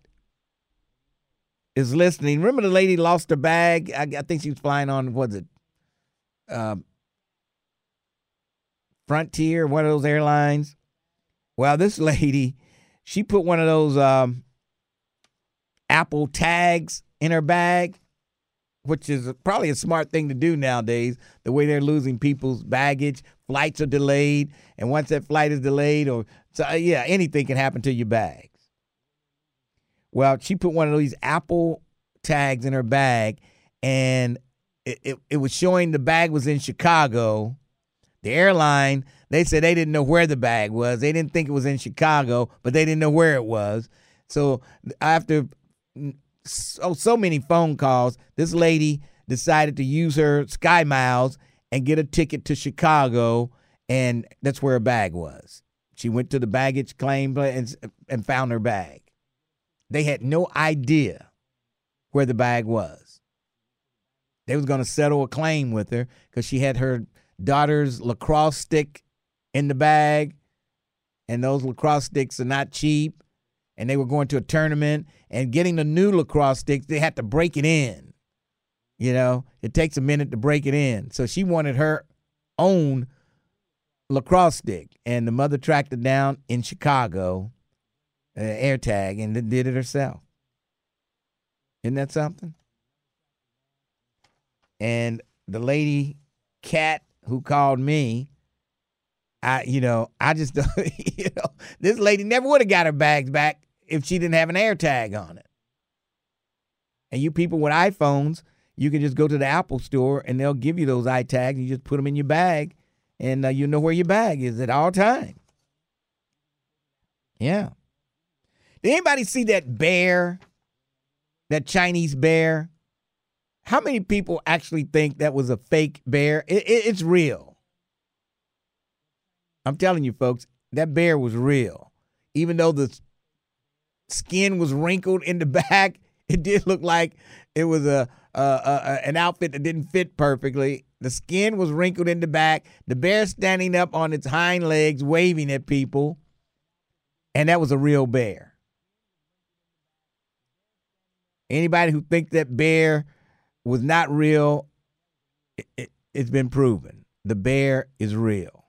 is listening, remember the lady lost her bag? I, I think she was flying on, was it um, Frontier, one of those airlines? Well, this lady, she put one of those um, Apple tags in her bag, which is probably a smart thing to do nowadays. The way they're losing people's baggage, flights are delayed, and once that flight is delayed, or so yeah, anything can happen to your bags. Well, she put one of these Apple tags in her bag, and it, it, it was showing the bag was in Chicago. The airline, they said they didn't know where the bag was. They didn't think it was in Chicago, but they didn't know where it was. So after so so many phone calls, this lady decided to use her Sky Miles and get a ticket to Chicago, and that's where her bag was. She went to the baggage claim and, and found her bag. They had no idea where the bag was. They was going to settle a claim with her because she had her daughter's lacrosse stick in the bag, and those lacrosse sticks are not cheap. And they were going to a tournament and getting the new lacrosse sticks, they had to break it in. You know, it takes a minute to break it in. So she wanted her own lacrosse stick, and the mother tracked it down in Chicago, uh, AirTag, and did it herself. Isn't that something? And the lady, Cat, who called me, I, you know, I just, you know, this lady never would have got her bags back if she didn't have an AirTag on it. And you people with iPhones, you can just go to the Apple store and they'll give you those iTags. You just put them in your bag and uh, you know where your bag is at all time. Yeah. Did anybody see that bear? That Chinese bear? How many people actually think that was a fake bear? It, it, it's real. I'm telling you, folks, that bear was real. Even though the skin was wrinkled in the back, it did look like it was a, a, a an outfit that didn't fit perfectly. The skin was wrinkled in the back. The bear standing up on its hind legs, waving at people. And that was a real bear. Anybody who thinks that bear was not real, it, it, it's been proven the bear is real.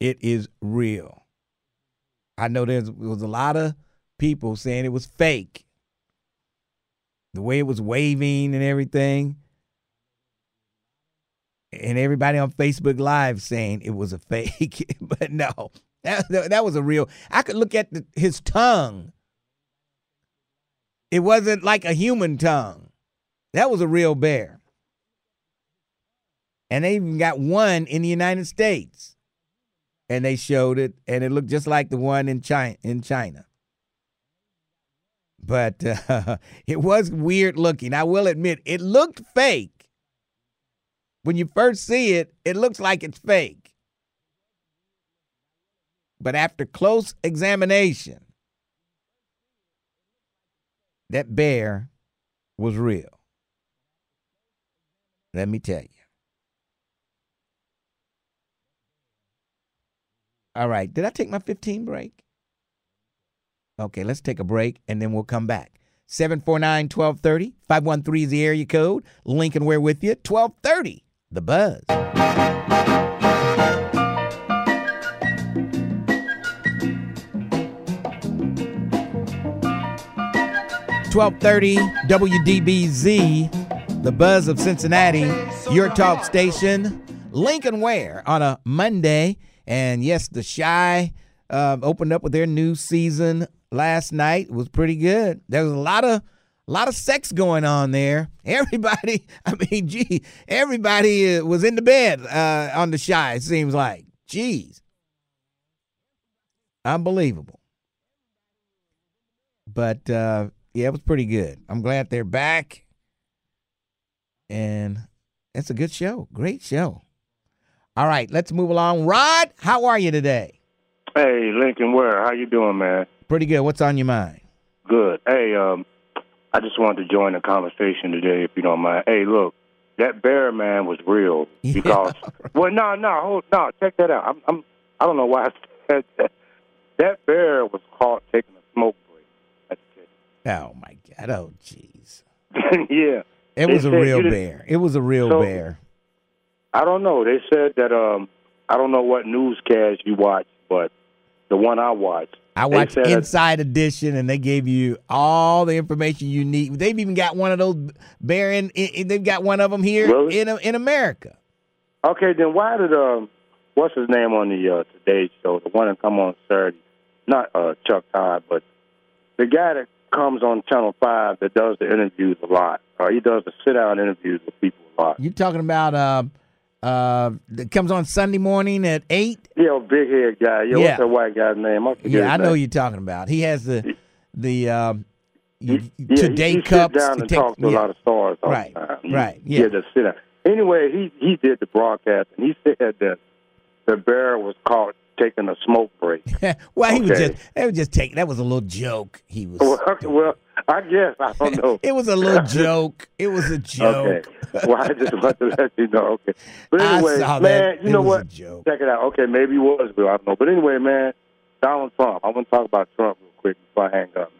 It is real. I know there was a lot of people saying it was fake. The way it was waving and everything. And everybody on Facebook Live saying it was a fake. but no, that, that was a real. I could look at the, his tongue. It wasn't like a human tongue. That was a real bear. And they even got one in the United States. And they showed it, and it looked just like the one in China. In China. But uh, it was weird looking. I will admit, it looked fake. When you first see it, it looks like it's fake. But after close examination, that bear was real. Let me tell you. All right. Did I take my 15 break? Okay, let's take a break and then we'll come back. 749 1230 513 is the area code. Lincoln, Ware with you. 1230, the buzz. Twelve thirty WDBZ, the buzz of Cincinnati, your talk station. Lincoln Ware on a Monday, and yes, the Chi uh, opened up with their new season last night. It was pretty good. There was a lot of a lot of sex going on there. Everybody, I mean, gee, everybody uh, was in the bed uh, on the Chi. It seems like, jeez, unbelievable. But uh, yeah, it was pretty good. I'm glad they're back, and it's a good show. Great show. All right, let's move along. Rod, how are you today? Hey, Lincoln Ware, how you doing, man? Pretty good. What's on your mind? Good. Hey, um, I just wanted to join the conversation today, if you don't mind. Hey, look, that bear man was real because. Well, no, no, hold, no. Check that out. I'm, I'm, I don't know why I said that. That bear was caught taking a smoke Oh my God! Oh jeez. yeah. It They was a real bear. It was a real So- bear. I don't know. They said that um, I don't know what newscast you watch, but the one I watched, I watched that- Inside Edition, and they gave you all the information you need. They've even got one of those bear in. in they've got one of them here Really? in in America. Okay, then why did um, what's his name on the uh, Today Show, the one that come on Saturday, not uh, Chuck Todd, but the guy that comes on Channel Five that does the interviews a lot. or he does the sit down interviews with people a lot. You talking about uh uh that comes on Sunday morning at eight? Yeah, big head guy. Yeah, Yeah. what's that white guy's name? I Yeah, I know you're talking about. He has the the um you, Yeah, today he, he cups sit down and talk to a lot of stars. Right, right, Yeah, yeah. just sit down. Anyway, he he did the broadcast and he said that the bear was caught taking a smoke break. well, he was just that was just taking that was a little joke. He was well, well, I guess I don't know. it was a little joke. It was a joke. Okay. Well, I just wanted to let you know. Okay. But anyway, man, that. you It know what? Check it out. Okay, maybe it was Bill. I don't know. But anyway, man, Donald Trump. I want to talk about Trump real quick before I hang up,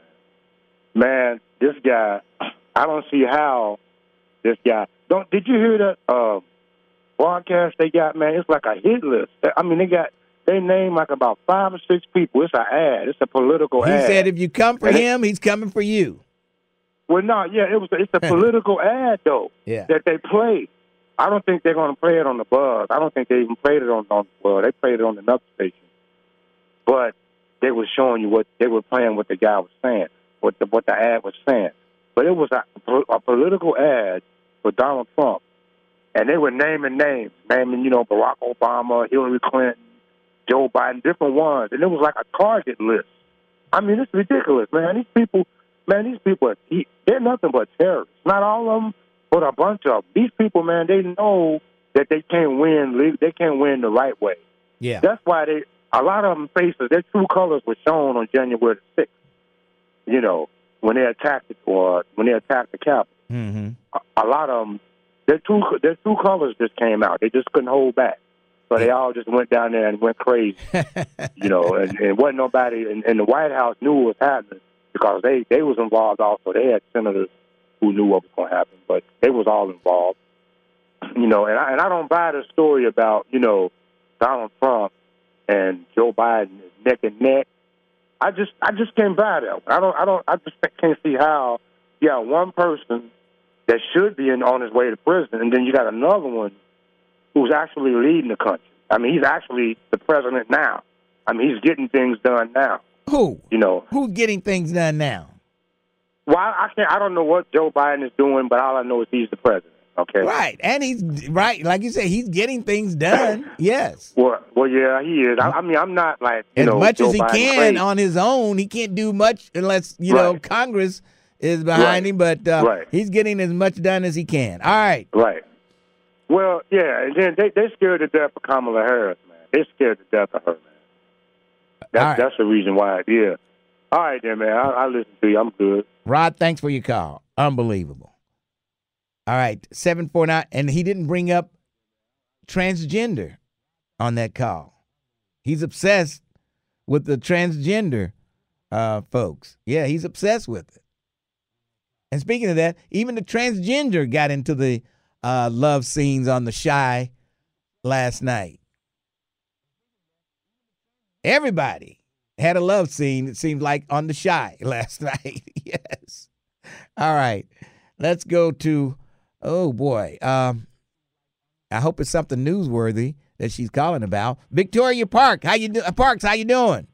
man. Man, this guy, I don't see how this guy. Don't did you hear that uh, broadcast they got, man? It's like a hit list. I mean, they got they named like about five or six people. It's an ad. It's a political He ad. He said if you come for And it- him, he's coming for you. Well, no, yeah, it was. It's a hmm. political ad though Yeah. that they played. I don't think they're going to play it on the buzz. I don't think they even played it on on. Well, they played it on another station, but they were showing you what they were playing. What the guy was saying, what the what the ad was saying. But it was a, a political ad for Donald Trump, and they were naming names, naming you know Barack Obama, Hillary Clinton, Joe Biden, different ones, and it was like a target list. I mean, it's ridiculous, man. These people, man, these people, are, they're nothing but terrorists. Not all of them, but a bunch of them. These people, man, they know that they can't win. They can't win the right way. Yeah. That's why they, a lot of them faces, their true colors were shown on January the 6th. You know, when they attacked it or when they attacked the Capitol. Mm-hmm. A, a lot of them, their true, their true colors just came out. They just couldn't hold back. So they all just went down there and went crazy. you know, and, and wasn't nobody, and, and the White House knew what was happening because they they was involved also. They had senators who knew what was going to happen, but they was all involved. You know, and I, and I don't buy the story about you know Donald Trump and Joe Biden neck and neck. I just I just can't buy that. I don't I don't I just can't see how you got one person that should be in, on his way to prison, and then you got another one who's actually leading the country. I mean, he's actually the president now. I mean, he's getting things done now. Who? You know, Who's getting things done now? well, I can't. I don't know what Joe Biden is doing, but all I know is he's the president. Okay. Right, and he's right, like you said, he's getting things done. Yes, Well, well, yeah, he is. I, I mean, I'm not like you as know much Joe as he Biden can crazy. on his own. He can't do much unless you know Congress is behind Right. him. But uh, Right. he's getting as much done as he can. All right. Right. Well, yeah, and then they they scared to death of Kamala Harris, man. They scared to death of her, man. That's right. that's the reason why. Yeah. All right, then, man. I, I listen to you. I'm good. Rod, thanks for your call. Unbelievable. All right, seven four nine, and he didn't bring up transgender on that call. He's obsessed with the transgender uh, folks. Yeah, he's obsessed with it. And speaking of that, even the transgender got into the uh, love scenes on the Chi last night. Everybody had a love scene, it seemed like, on the Chi last night. yes. All right. Let's go to oh boy. Um I hope it's something newsworthy that she's calling about. Victoria Park, how you do uh, Parks, how you doing?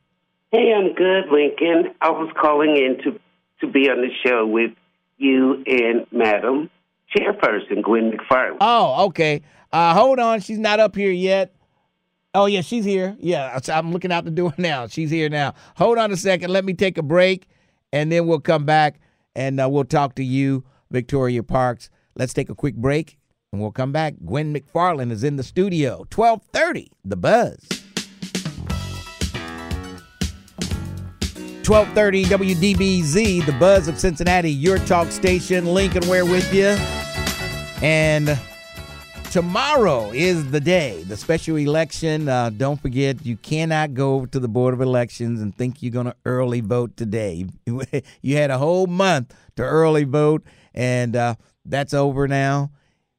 Hey, I'm good, Lincoln. I was calling in to to be on the show with you and Madam Chairperson Gwen McFarland. Oh, okay. Uh hold on, she's not up here yet. Oh yeah, she's here. Yeah, I'm looking out the door now. She's here now. Hold on a second. Let me take a break, and then we'll come back and uh, we'll talk to you, Victoria Parks. Let's take a quick break, and we'll come back. Gwen McFarland is in the studio. Twelve thirty. The Buzz. 1230 WDBZ, the buzz of Cincinnati, your talk station. Lincoln Ware with you. And tomorrow is the day, the special election. Uh, don't forget, you cannot go to the Board of Elections and think you're going to early vote today. you had a whole month to early vote, and uh, that's over now.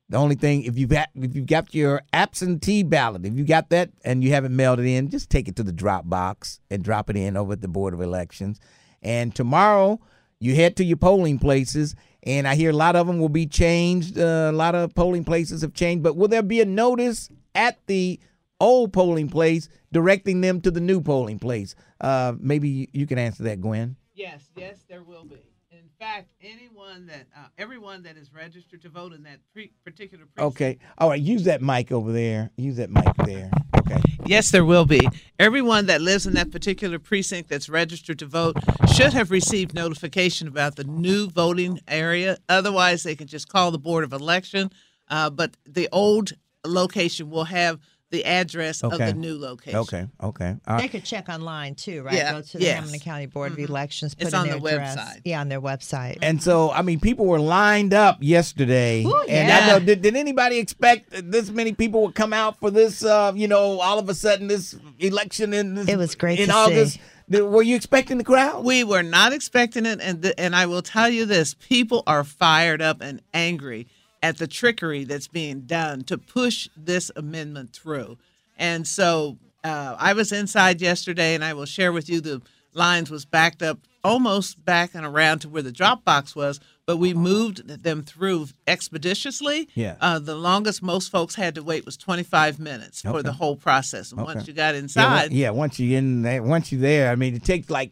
The only thing, if you've got, if you've got your absentee ballot, if you got that and you haven't mailed it in, just take it to the drop box and drop it in over at the Board of Elections. And tomorrow, you head to your polling places, and I hear a lot of them will be changed. Uh, a lot of polling places have changed, but will there be a notice at the old polling place directing them to the new polling place? Uh, maybe you can answer that, Gwen. Yes, yes, there will be. In fact, anyone that, uh, everyone that is registered to vote in that pre- particular precinct. Okay. All right. Use that mic over there. Use that mic there. Okay. Yes, there will be. Everyone that lives in that particular precinct that's registered to vote should have received notification about the new voting area. Otherwise, they can just call the Board of Election. Uh, but the old location will have the address of the new location. Okay. Okay. All They could check online too, right? Yeah, Go to the yes. Hamilton County Board of Elections. Put It's in on their the address. website. Yeah, on their website. And so, I mean, people were lined up yesterday. Ooh, And yeah. I know, did, did anybody expect that this many people would come out for this, uh, you know, all of a sudden this election in this, It was great in to August? see. Were you expecting the crowd? We were not expecting it, and th- and I will tell you this: people are fired up and angry at the trickery that's being done to push this amendment through. And so uh, I was inside yesterday, and I will share with you the lines was backed up almost back and around to where the drop box was, but we moved them through expeditiously. Yeah. Uh, the longest most folks had to wait was 25 minutes for the whole process, and Okay. once you got Yeah, inside. Yeah, once you in there, once you're there, I mean, it takes like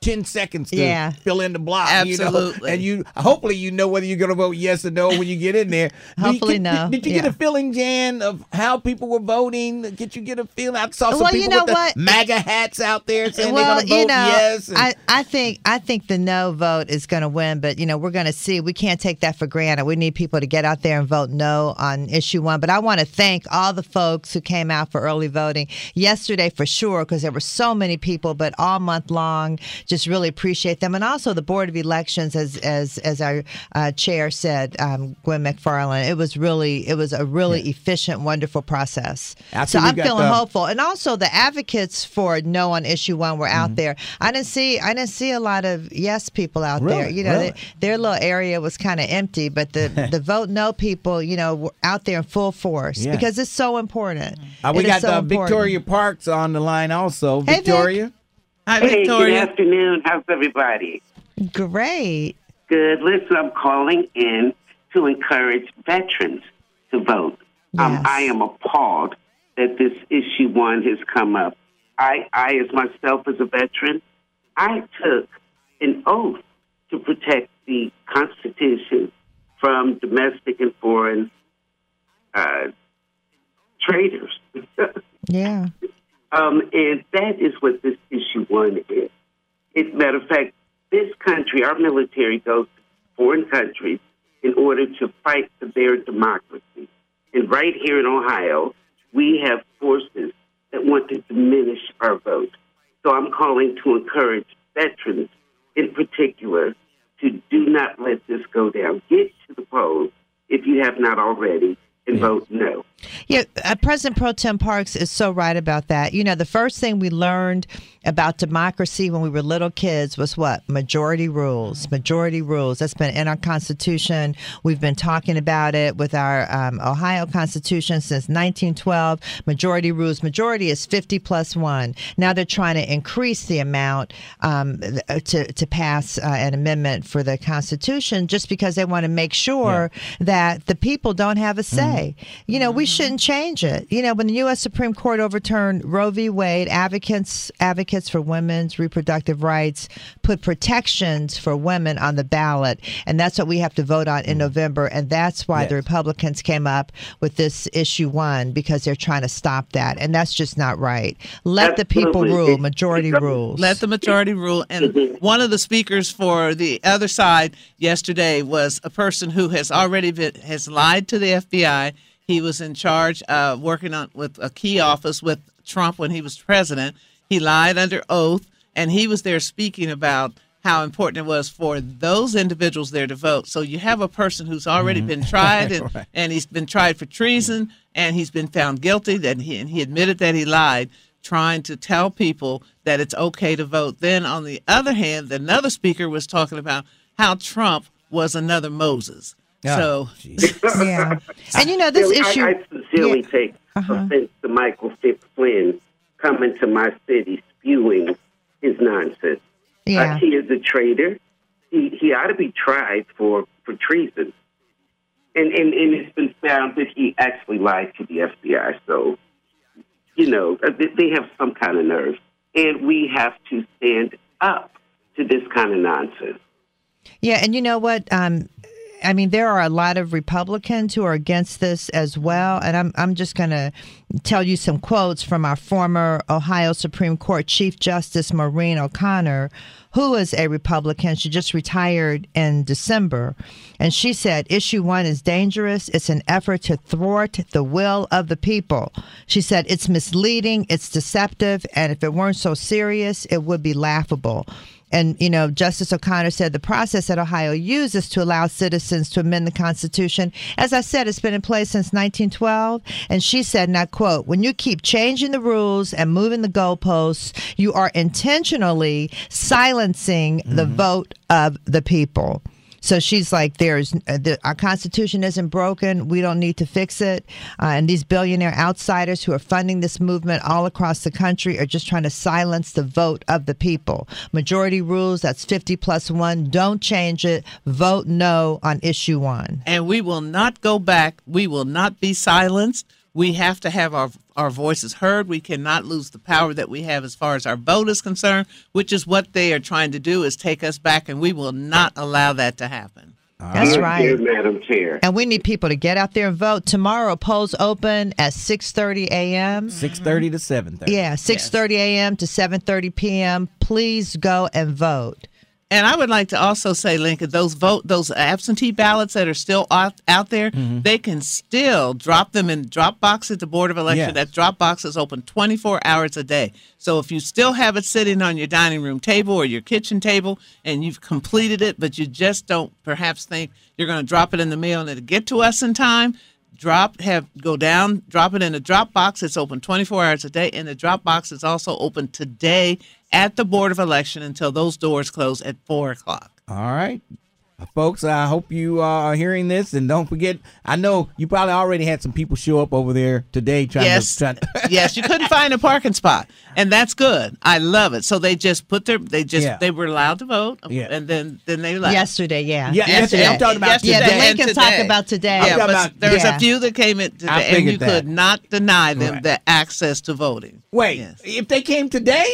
ten seconds to Yeah. fill in the block. You know? And you hopefully you know whether you're gonna vote yes or no when you get in there. Hopefully did- no, Did, you get a feeling, Jan, of how people were voting? Did you get a feeling? I saw some Well, people you know with the what? MAGA hats out there saying well, they're gonna vote you know, yes. and- I, I think I think the no vote is going to win, but you know we're going to see. We can't take that for granted. We need people to get out there and vote no on issue one. But I want to thank all the folks who came out for early voting yesterday for sure, because there were so many people. But all month long, just really appreciate them, and also the Board of Elections, as as as our uh, chair said, um, Gwen McFarland. It was really it was a really efficient, wonderful process. After so I'm feeling the- hopeful, and also the advocates for no on issue one were Mm-hmm. out there. I didn't see I didn't see a lot of yes people out there. You know, Really? they- their little area was kind of empty, but the the vote no people, you know, were out there in full force Yeah. because it's so important. Uh, we It got so uh. Victoria Parks on the line also. Hey, Vic. Victoria. Hi, hey, Victoria. good afternoon. How's everybody? Great. Good. Listen, I'm calling in to encourage veterans to vote. Um, I am appalled that this issue one has come up. I, I, as myself as a veteran, I took an oath to protect the Constitution from domestic and foreign uh, traitors. Yeah. Um, and that is what this issue one is. As a matter of fact, this country, our military goes to foreign countries in order to fight for their democracy. And right here in Ohio, we have forces that want to diminish our vote. So I'm calling to encourage veterans in particular to do not let this go down. Get to the polls if you have not already and vote no. Yeah, uh, President Pro Tem Parks is so right about that. You know, the first thing we learned about democracy when we were little kids was what? Majority rules. Majority rules. That's been in our Constitution. We've been talking about it with our um, Ohio Constitution since 1912. Majority rules. Majority is 50 plus one. Now they're trying to increase the amount um, to, to pass uh, an amendment for the Constitution just because they want to make sure that the people don't have a say. You know, we Mm-hmm. shouldn't change it. You know, when the U.S. Supreme Court overturned Roe v. Wade, advocates advocates for women's reproductive rights put protections for women on the ballot, and that's what we have to vote on in mm-hmm. November. And that's why the Republicans came up with this issue one because they're trying to stop that, and that's just not right. Let the people rule. Majority rules. Let the majority rule. And mm-hmm. one of the speakers for the other side yesterday was a person who has already been, has lied to the FBI. He was in charge, uh, working on with a key office with Trump when he was president. He lied under oath, and he was there speaking about how important it was for those individuals there to vote. So you have a person who's already been tried, and, Right. and he's been tried for treason, and he's been found guilty. That he and he admitted that he lied, trying to tell people that it's okay to vote. Then on the other hand, another speaker was talking about how Trump was another Moses. Ah, so yeah, and you know this Really, issue. I, I sincerely take offense to Michael Fitz Flynn coming to my city spewing his nonsense. Yeah. Uh, he is a traitor. He he ought to be tried for for treason. And and and it's been found that he actually lied to the FBI. So, you know, uh, they- they have some kind of nerve, and we have to stand up to this kind of nonsense. Yeah, and you know what? Um, I mean, there are a lot of Republicans who are against this as well. And I'm, I'm just going to tell you some quotes from our former Ohio Supreme Court Chief Justice Maureen O'Connor, who is a Republican. She just retired in December. And she said, Issue one is dangerous. It's an effort to thwart the will of the people. She said, It's misleading, it's deceptive, and if it weren't so serious, it would be laughable. And, you know, Justice O'Connor said the process that Ohio uses to allow citizens to amend the Constitution, as I said, it's been in place since 1912. And she said, and I quote, when you keep changing the rules and moving the goalposts, you are intentionally silencing the mm-hmm. vote of the people. So she's like, "There's uh, the, our constitution isn't broken. We don't need to fix it." Uh, and these billionaire outsiders who are funding this movement all across the country are just trying to silence the vote of the people. Majority rules. That's fifty plus one. Don't change it. Vote no on issue one. and we will not go back. We will not be silenced. We have to have our our voices heard. We cannot lose the power that we have as far as our vote is concerned, which is what they are trying to do is take us back, and we will not allow that to happen. That's Dear- right. dear Madam Chair. And we need people to get out there and vote tomorrow. Polls open at six thirty a.m. Six thirty to seven thirty. Yeah, six thirty a.m. to seven thirty p.m. Please go and vote. And I would like to also say, Lincoln, those vote, those absentee ballots that are still out, out there, Mm-hmm. they can still drop them in drop box at the Board of Election. Yes. That drop box is open 24 hours a day. So if you still have it sitting on your dining room table or your kitchen table and you've completed it, but you just don't perhaps think you're going to drop it in the mail and it'll get to us in time, drop have go down drop it in the drop box it's open 24 hours a day and the drop box is also open today at the board of election until those doors close at 4 o'clock All right. Folks, I hope you uh, are hearing this, and don't forget. I know you probably already had some people show up over there today trying yes to. Trying to yes you couldn't find a parking spot and that's good i love it so they just put their they just Yeah. they were allowed to vote Yeah. and then then they left Yesterday, yeah. Yeah, yesterday. I'm talking about yesterday. Yeah, today. the Lincoln and talk about today. Yeah, but about- there was yeah. a few that came in today, and you that. could not deny them Right. the access to voting. Wait, if they came today,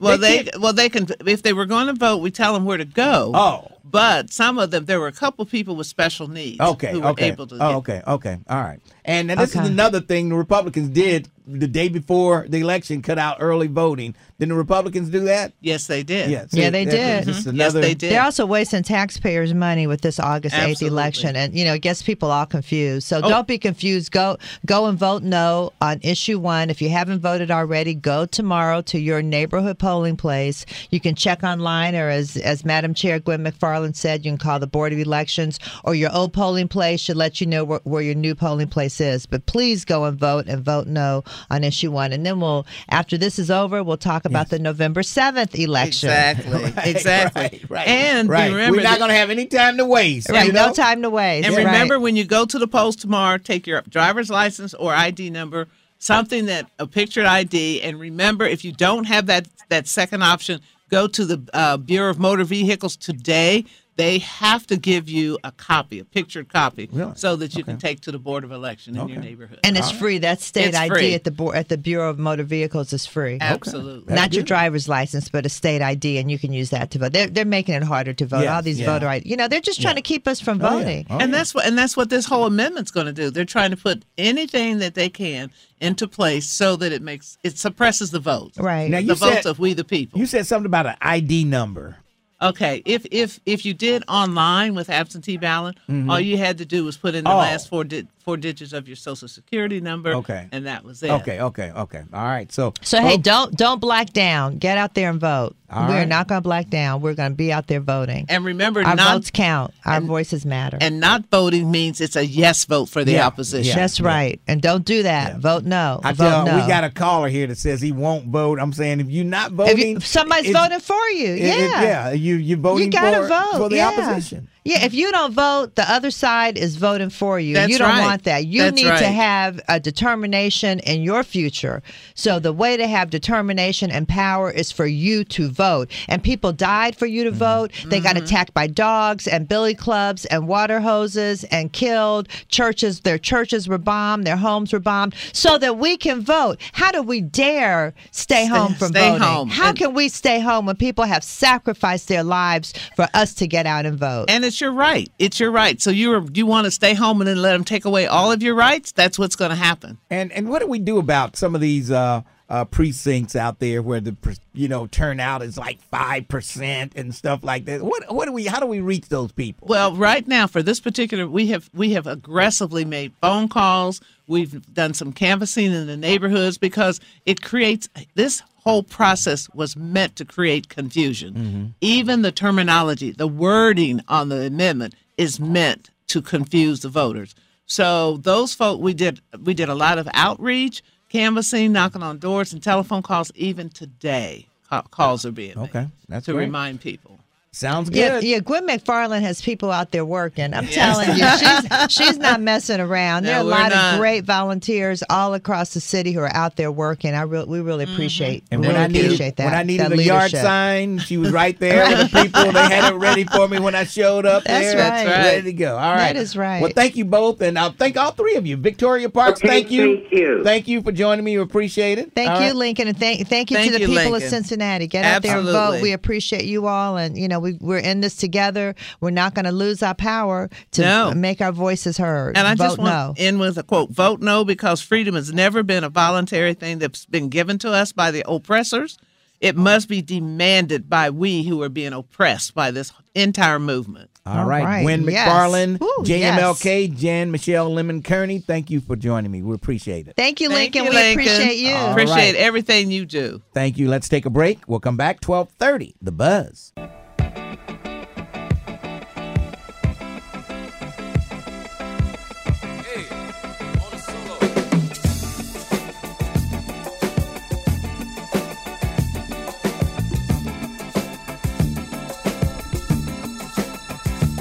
Well, They they, well they can if they were going to vote, we tell them where to go. Oh. But some of them there were a couple people with special needs. Okay. who were okay. able to. oh, get- okay. Okay. All right. And now this Okay. is another thing the Republicans did the day before the election, cut out early voting. Didn't the Republicans do that? Yes, they did. Yeah. Yeah, they did. Just Mhm. another, Yes, they did. They're also wasting taxpayers' money with this August eighth election, and you know it gets people all confused. So Oh. don't be confused. Go go and vote no on issue one. If you haven't voted already, go tomorrow to your neighborhood polling place. You can check online, or as as Madam Chair Gwen McFarland said, you can call the Board of Elections, or your old polling place should let you know where, where your new polling place is. But please go and vote and vote no on issue one, and then we'll after this is over, we'll talk about the November seventh election. Exactly. exactly. Right. Right. And right. remember, We're not going to have any time to waste. Right, you no time to waste. And Right. remember, when you go to the polls tomorrow, take your driver's license or ID number, something that a pictured ID. And remember, if you don't have that that second option, go to the uh, Bureau of Motor Vehicles today. They have to give you a copy, a pictured copy, Really? so that you can take to the Board of Election in your neighborhood. And it's free. That state It's ID free. at the board at the Bureau of Motor Vehicles is free. Absolutely. Not your driver's license, but a state ID, and you can use that to vote. They're, they're making it harder to vote. Yes, All these yeah. voter ID, you know, they're just trying to keep us from Oh, voting. Oh, and that's what and that's what this whole amendment's going to do. They're trying to put anything that they can into place so that it makes it suppresses the vote. Right. Now, you the votes of we the people. You said something about an ID number. Okay, if if if you did online with absentee ballot, Mhm. all you had to do was put in the Oh. last four di- four digits of your social security number. Okay. and that was it. Okay. Okay. Okay. All right. So. So hey, don't don't black down. Get out there and vote. All We're right. not going to black down. We're going to be out there voting. And remember, our not votes count. Our voices matter. and not voting means it's a yes vote for the Yeah, opposition. That's right. And don't do that. Vote no. I vote tell no. we got a caller here that says he won't vote. I'm saying if you're not If voting, you- somebody's it's- voting for you. it- Yeah. it- yeah, you you voting you gotta for, vote for the yeah. opposition. Yeah, if you don't vote, the other side is voting for you. That's you don't right. want that. You That's need to have a determination in your future. So the way to have determination and power is for you to vote. And people died for you to mm-hmm. vote. They got mm-hmm. attacked by dogs and billy clubs and water hoses and killed. Churches, their churches were bombed, their homes were bombed, so that we can vote. How do we dare stay, home from stay voting? home. How And- can we stay home when people have sacrificed their lives for us to get out and vote? And it's your right. It's your right. So you are, you want to stay home and then let them take away all of your rights? That's what's going to happen. And and what do we do about some of these uh, uh, precincts out there where the you know turnout is like five percent and stuff like that? What what do we? How do we reach those people? Well, right now for this particular, we have we have aggressively made phone calls. We've done some canvassing in the neighborhoods because it creates this whole process was meant to create confusion. Mm-hmm. Even the terminology, the wording on the amendment is meant to confuse the voters. So those folk we did we did a lot of outreach, canvassing, knocking on doors, and telephone calls. Even today, calls are being made Okay, that's to great. remind people. Sounds good. yeah. Gwen McFarland has people out there working. I'm Yes. telling you, she's she's not messing around. there are a lot not. of great volunteers all across the city who are out there working. I re- we really mm-hmm. appreciate And we when really I needed appreciate that. when I needed that a yard sign, she was right there with the people. They had it ready for me when I showed up That's there. right. That's Ready to go. All right. That is right. Well, thank you both, and I'll thank all three of you. Victoria Parks, Okay, thank you. thank you. Thank you for joining me. We appreciate it. Thank All you, right. Lincoln, and thank thank you Thank to the you, people Lincoln. of Cincinnati. Get out there and vote. We appreciate you all, and you know we we're in this together. We're not going to lose our power to No. make our voices heard. And I vote just want no. to end with a quote Vote no because freedom has never been a voluntary thing that's been given to us by the oppressors. It must be demanded by we who are being oppressed by this entire movement. All right. Gwen yes. McFarland, Ooh, JMLK, Jan Michelle Lemon Kearney, thank you for joining me. We appreciate it. Thank you, Thank Lincoln. you, we appreciate you. All Appreciate right. everything you do. Thank you. Let's take a break. We'll come back 1230, The Buzz.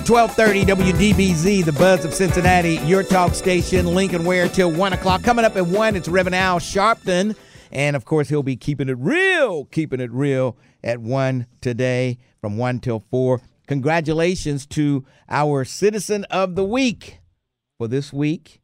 Twelve thirty WDBZ, the buzz of Cincinnati, your talk station, Lincoln Ware till one o'clock. Coming up at one, it's Reverend Al Sharpton, and of course he'll be keeping it real, keeping it real at one today from one till four. Congratulations to our Citizen of the Week for this week,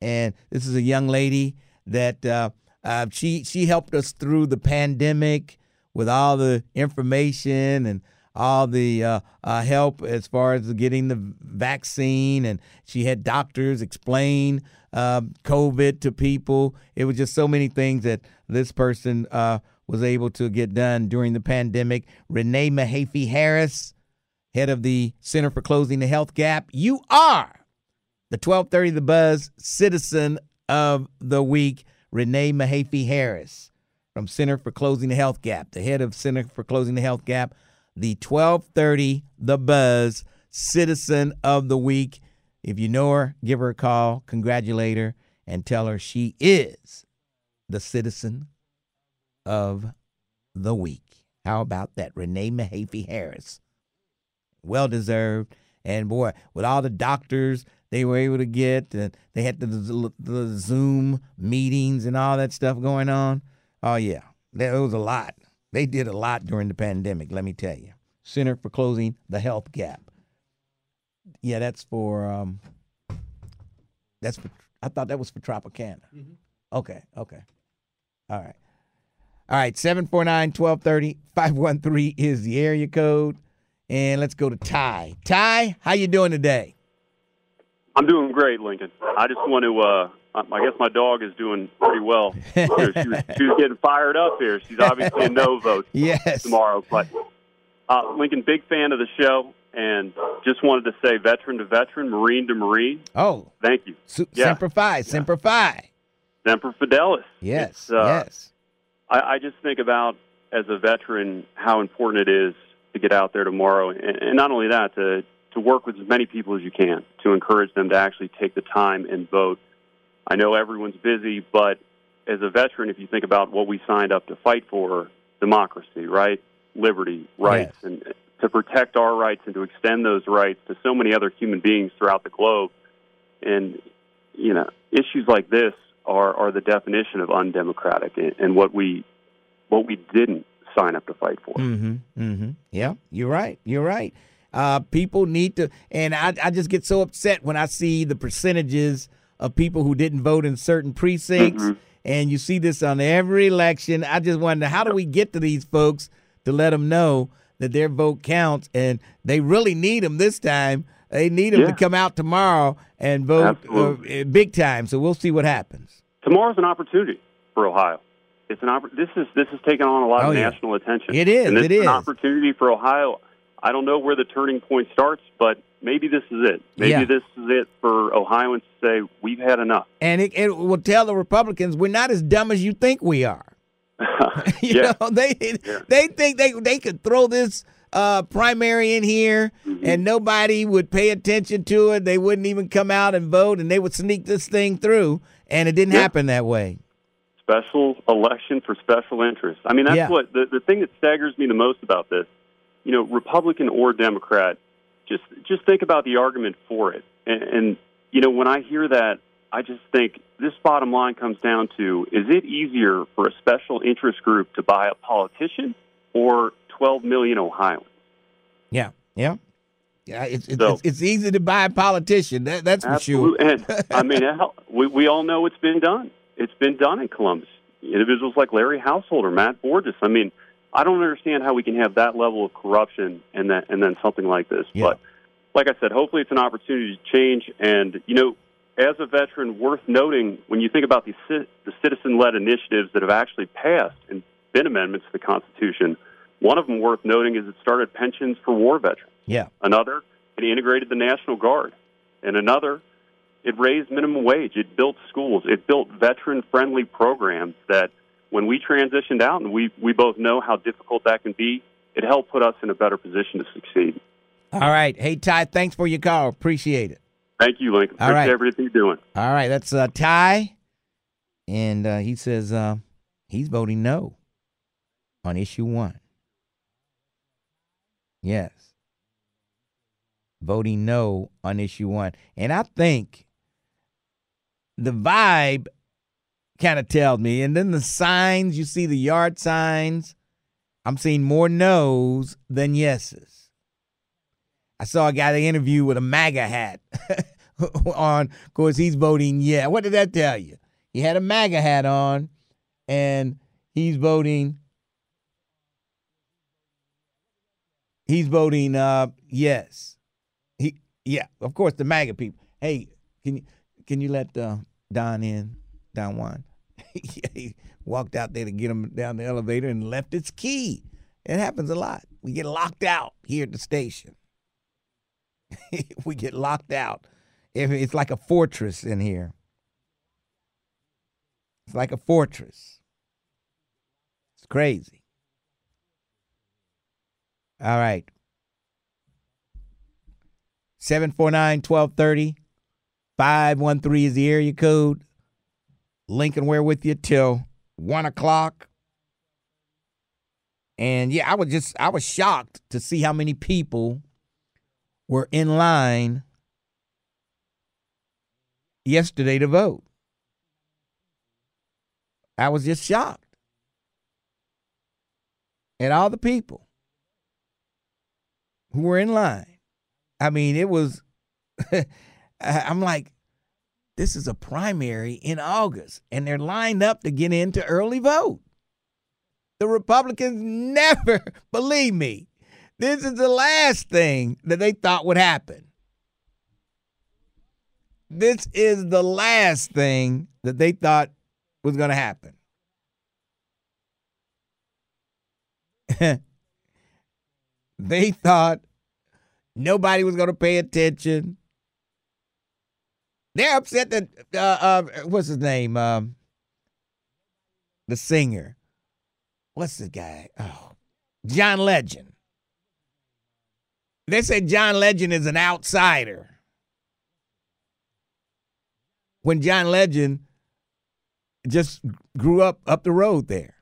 and this is a young lady that uh, uh, she she helped us through the pandemic with all the information and all the uh, uh, help as far as getting the vaccine, and she had doctors explain uh, COVID to people. It was just so many things that this person uh, was able to get done during the pandemic. Renee Mahaffey Harris, head of the Center for Closing the Health Gap, you are the 1230 The Buzz Citizen of the Week, Renee Mahaffey Harris from Center for Closing the Health Gap, the head of Center for Closing the Health Gap, the 1230 The Buzz Citizen of the Week. If you know her, give her a call, congratulate her, and tell her she is the Citizen of the Week. How about that? Renee Mahaffey Harris. Well deserved. And boy, with all the doctors they were able to get, and they had the, the, Zoom meetings and all that stuff going on. Oh, yeah, there was a lot. They did a lot during the pandemic, let me tell you. Center for Closing the Health Gap. Yeah, that's for, um, that's for, I thought that was for Tropicana. Okay, okay. All right. All right, 749 1230 513 is the area code. And let's go to Ty. Ty, how you doing today? I'm doing great, Lincoln. I just want to. uh I guess my dog is doing pretty well. she, was, she was getting fired up here. She's obviously a no vote Yes. tomorrow. But uh, Lincoln, big fan of the show, and just wanted to say, veteran to veteran, Marine to Marine. Oh, Thank you. Su- Yeah. Semper Fi, Semper Fi. Semper Fidelis. Yes, uh, yes. I, I just think about as a veteran how important it is to get out there tomorrow, and, and not only that, to to work with as many people as you can to encourage them to actually take the time and vote. I know everyone's busy, but as a veteran, if you think about what we signed up to fight for, democracy, right, liberty, rights, and to protect our rights and to extend those rights to so many other human beings throughout the globe, and you know, issues like this are are the definition of undemocratic and, and what we what we didn't sign up to fight for. Mm-hmm. Mm-hmm. Yeah, you're right. You're right. Uh, people need to, and I, I just get so upset when I see the percentages of people who didn't vote in certain precincts, and you see this on every election. I just wonder how do we get to these folks to let them know that their vote counts, and they really need them this time. They need them Yeah. to come out tomorrow and vote uh, big time. So we'll see what happens. Tomorrow's an opportunity for Ohio. It's an oppor- this is this is taking on a lot Oh, of yeah. national attention. It is, And this it is is. an opportunity for Ohio. I don't know where the turning point starts, but maybe this is it. Maybe Yeah. this is it for Ohioans to say we've had enough. And it, it will tell the Republicans we're not as dumb as you think we are. you Yeah. know, they they think they they could throw this uh, primary in here Mm-hmm. and nobody would pay attention to it. They wouldn't even come out and vote, and they would sneak this thing through. And it didn't Yeah. happen that way. special election for special interests. I mean, that's Yeah. what the, the thing that staggers me the most about this. You know, Republican or Democrat, just just think about the argument for it. And, and you know, when I hear that, I just think this bottom line comes down to: is it easier for a special interest group to buy a politician or 12 million Ohioans? Yeah, yeah, yeah. It's it's, So- it's, it's easy to buy a politician. That, that's for sure. And I mean, we we all know it's been done. It's been done in Columbus. Individuals like Larry Householder, Matt Borges. I mean, I don't understand how we can have that level of corruption and then and then something like this. But like I said, hopefully it's an opportunity to change. And you know, as a veteran, worth noting when you think about the the citizen-led initiatives that have actually passed and been amendments to the Constitution. One of them worth noting is it started pensions for war veterans. Yeah. Another, it integrated the National Guard. And another, it raised minimum wage. It built schools. It built veteran friendly programs that when we transitioned out, and we, we both know how difficult that can be, it helped put us in a better position to succeed. All right. Hey, Ty, thanks for your call. Appreciate it. Thank you, Lincoln. All Appreciate right. everything you're doing. All right. That's uh, Ty. And uh, he says uh, he's voting no on issue one. Yes. Voting no on issue one. And I think the vibe kind of tells me. And then the signs, you see the yard signs. I'm seeing more no's than yeses. I saw a guy they interviewed with a MAGA hat on. Of course, he's voting yeah. What did that tell you? He had a MAGA hat on, and he's voting. He's voting uh yes. He yeah, of course the MAGA people. Hey, can you can you let uh, Don in? Don Juan. he walked out there to get him down the elevator and left its key. It happens a lot. We get locked out here at the station. we get locked out. It- It's like a fortress in here. It's like a fortress. It's crazy. All right. 749 1230 513 is the area code. Lincoln, we're with you till one o'clock. And yeah, I was just I was shocked to see how many people were in line yesterday to vote. I was just shocked at all the people who were in line. I mean, it was, I'm like, this is a primary in August, and they're lined up to get into early vote. The Republicans never, believe me, this is the last thing that they thought would happen. This is the last thing that they thought was going to happen. they thought nobody was going to pay attention. They're upset that uh, uh, what's his name? Um, the singer. What's the guy? Oh, John Legend. They say John Legend is an outsider. When John Legend just grew up up the road there.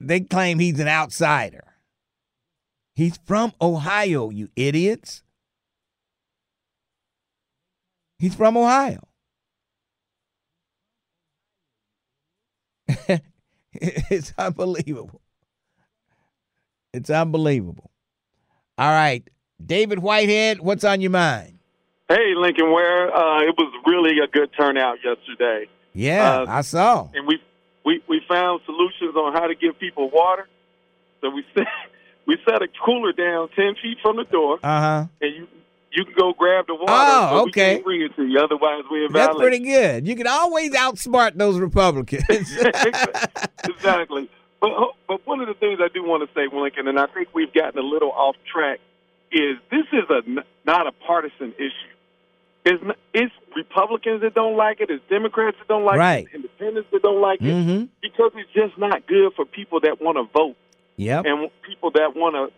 They claim he's an outsider. He's from Ohio, you idiots. He's from Ohio. it's unbelievable. It's unbelievable. All right. David Whitehead, what's on your mind? Hey, Lincoln Ware. Uh, it was really a good turnout yesterday. Yeah, Uh, I saw. And we, we, we found solutions on how to give people water. So we set, we set a cooler down 10 feet from the door, Uh huh. and you you can go grab the water. Oh, we okay. can't bring it to you. Otherwise, we're That's pretty good. You can always outsmart those Republicans. exactly. But but one of the things I do want to say, Lincoln, and I think we've gotten a little off track, is this is a not a partisan issue. It's it's Republicans that don't like it. It's Democrats that don't like Right. it. It's Independents that don't like it Mhm. because it's just not good for people that want to vote Yep. and people that want to,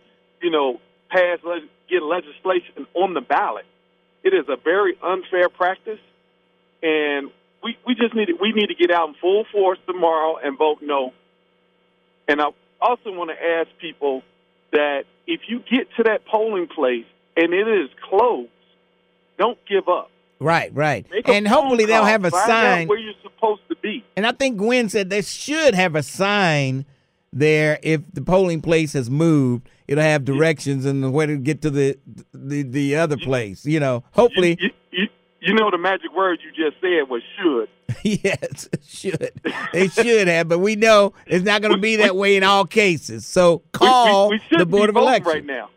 you know, pass get legislation on the ballot. It is a very unfair practice, and we we just need to, we need to get out in full force tomorrow and vote no. And I also want to ask people that if you get to that polling place and it is closed, don't give up. Right, right. And hopefully they'll have a sign. where you're supposed to be. And I think Gwen said they should have a sign there if the polling place has moved. It'll have directions and where to get to the the, the other place. You know, hopefully. You, you, you know the magic word you just said was should. yes, should they should have, but we know it's not going to be that way in all cases. So call we, we, we the board of elections. right now.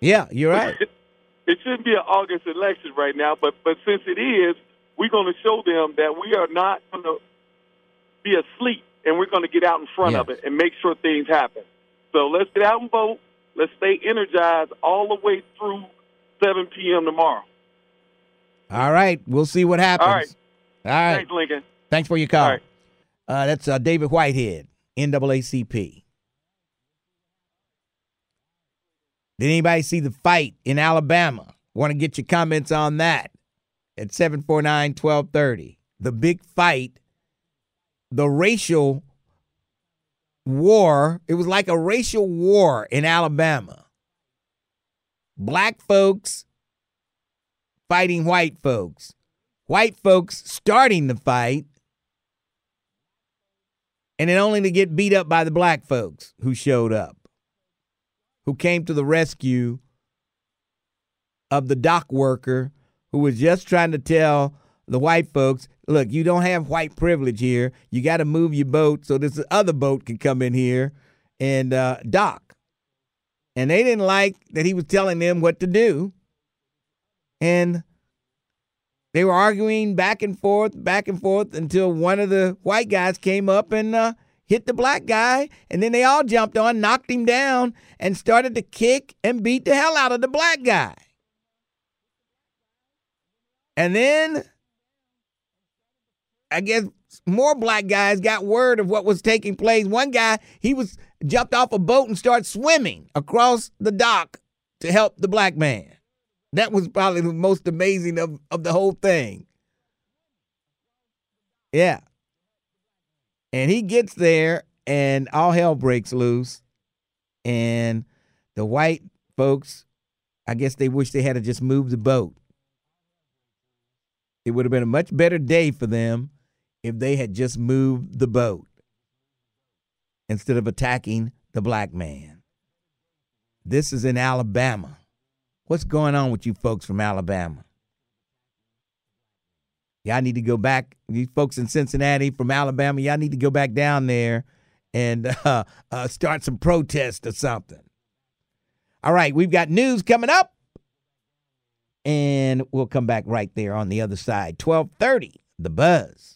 Yeah, you're right. it shouldn't be an August election right now, but but since it is, we're going to show them that we are not going to be asleep and we're going to get out in front of it and make sure things happen. So let's get out and vote. Let's stay energized all the way through 7 p.m. tomorrow. All right, we'll see what happens. All right. All right. Thanks, Lincoln. Thanks for your call. All right. Uh, that's uh, David Whitehead, NAACP. Did anybody see the fight in Alabama? Want to get your comments on that at 749 1230. The big fight, the racial war. It was like a racial war in Alabama. Black folks fighting white folks, white folks starting the fight, and then only to get beat up by the black folks who showed up, who came to the rescue of the dock worker who was just trying to tell the white folks, look, you don't have white privilege here. You got to move your boat so this other boat can come in here and uh, dock. And they didn't like that he was telling them what to do. And they were arguing back and forth, back and forth until one of the white guys came up and uh, hit the black guy. And then they all jumped on, knocked him down, and started to kick and beat the hell out of the black guy. And then I guess more black guys got word of what was taking place. One guy, he was jumped off a boat and started swimming across the dock to help the black man. That was probably the most amazing of, of the whole thing. Yeah. And he gets there and all hell breaks loose. And the white folks, I guess they wish they had to just move the boat. It would have been a much better day for them if they had just moved the boat instead of attacking the black man. This is in Alabama. What's going on with you folks from Alabama? Y'all need to go back. You folks in Cincinnati from Alabama, y'all need to go back down there and uh, uh, start some protest or something. All right, we've got news coming up, and we'll come back right there on the other side. Twelve thirty, the buzz.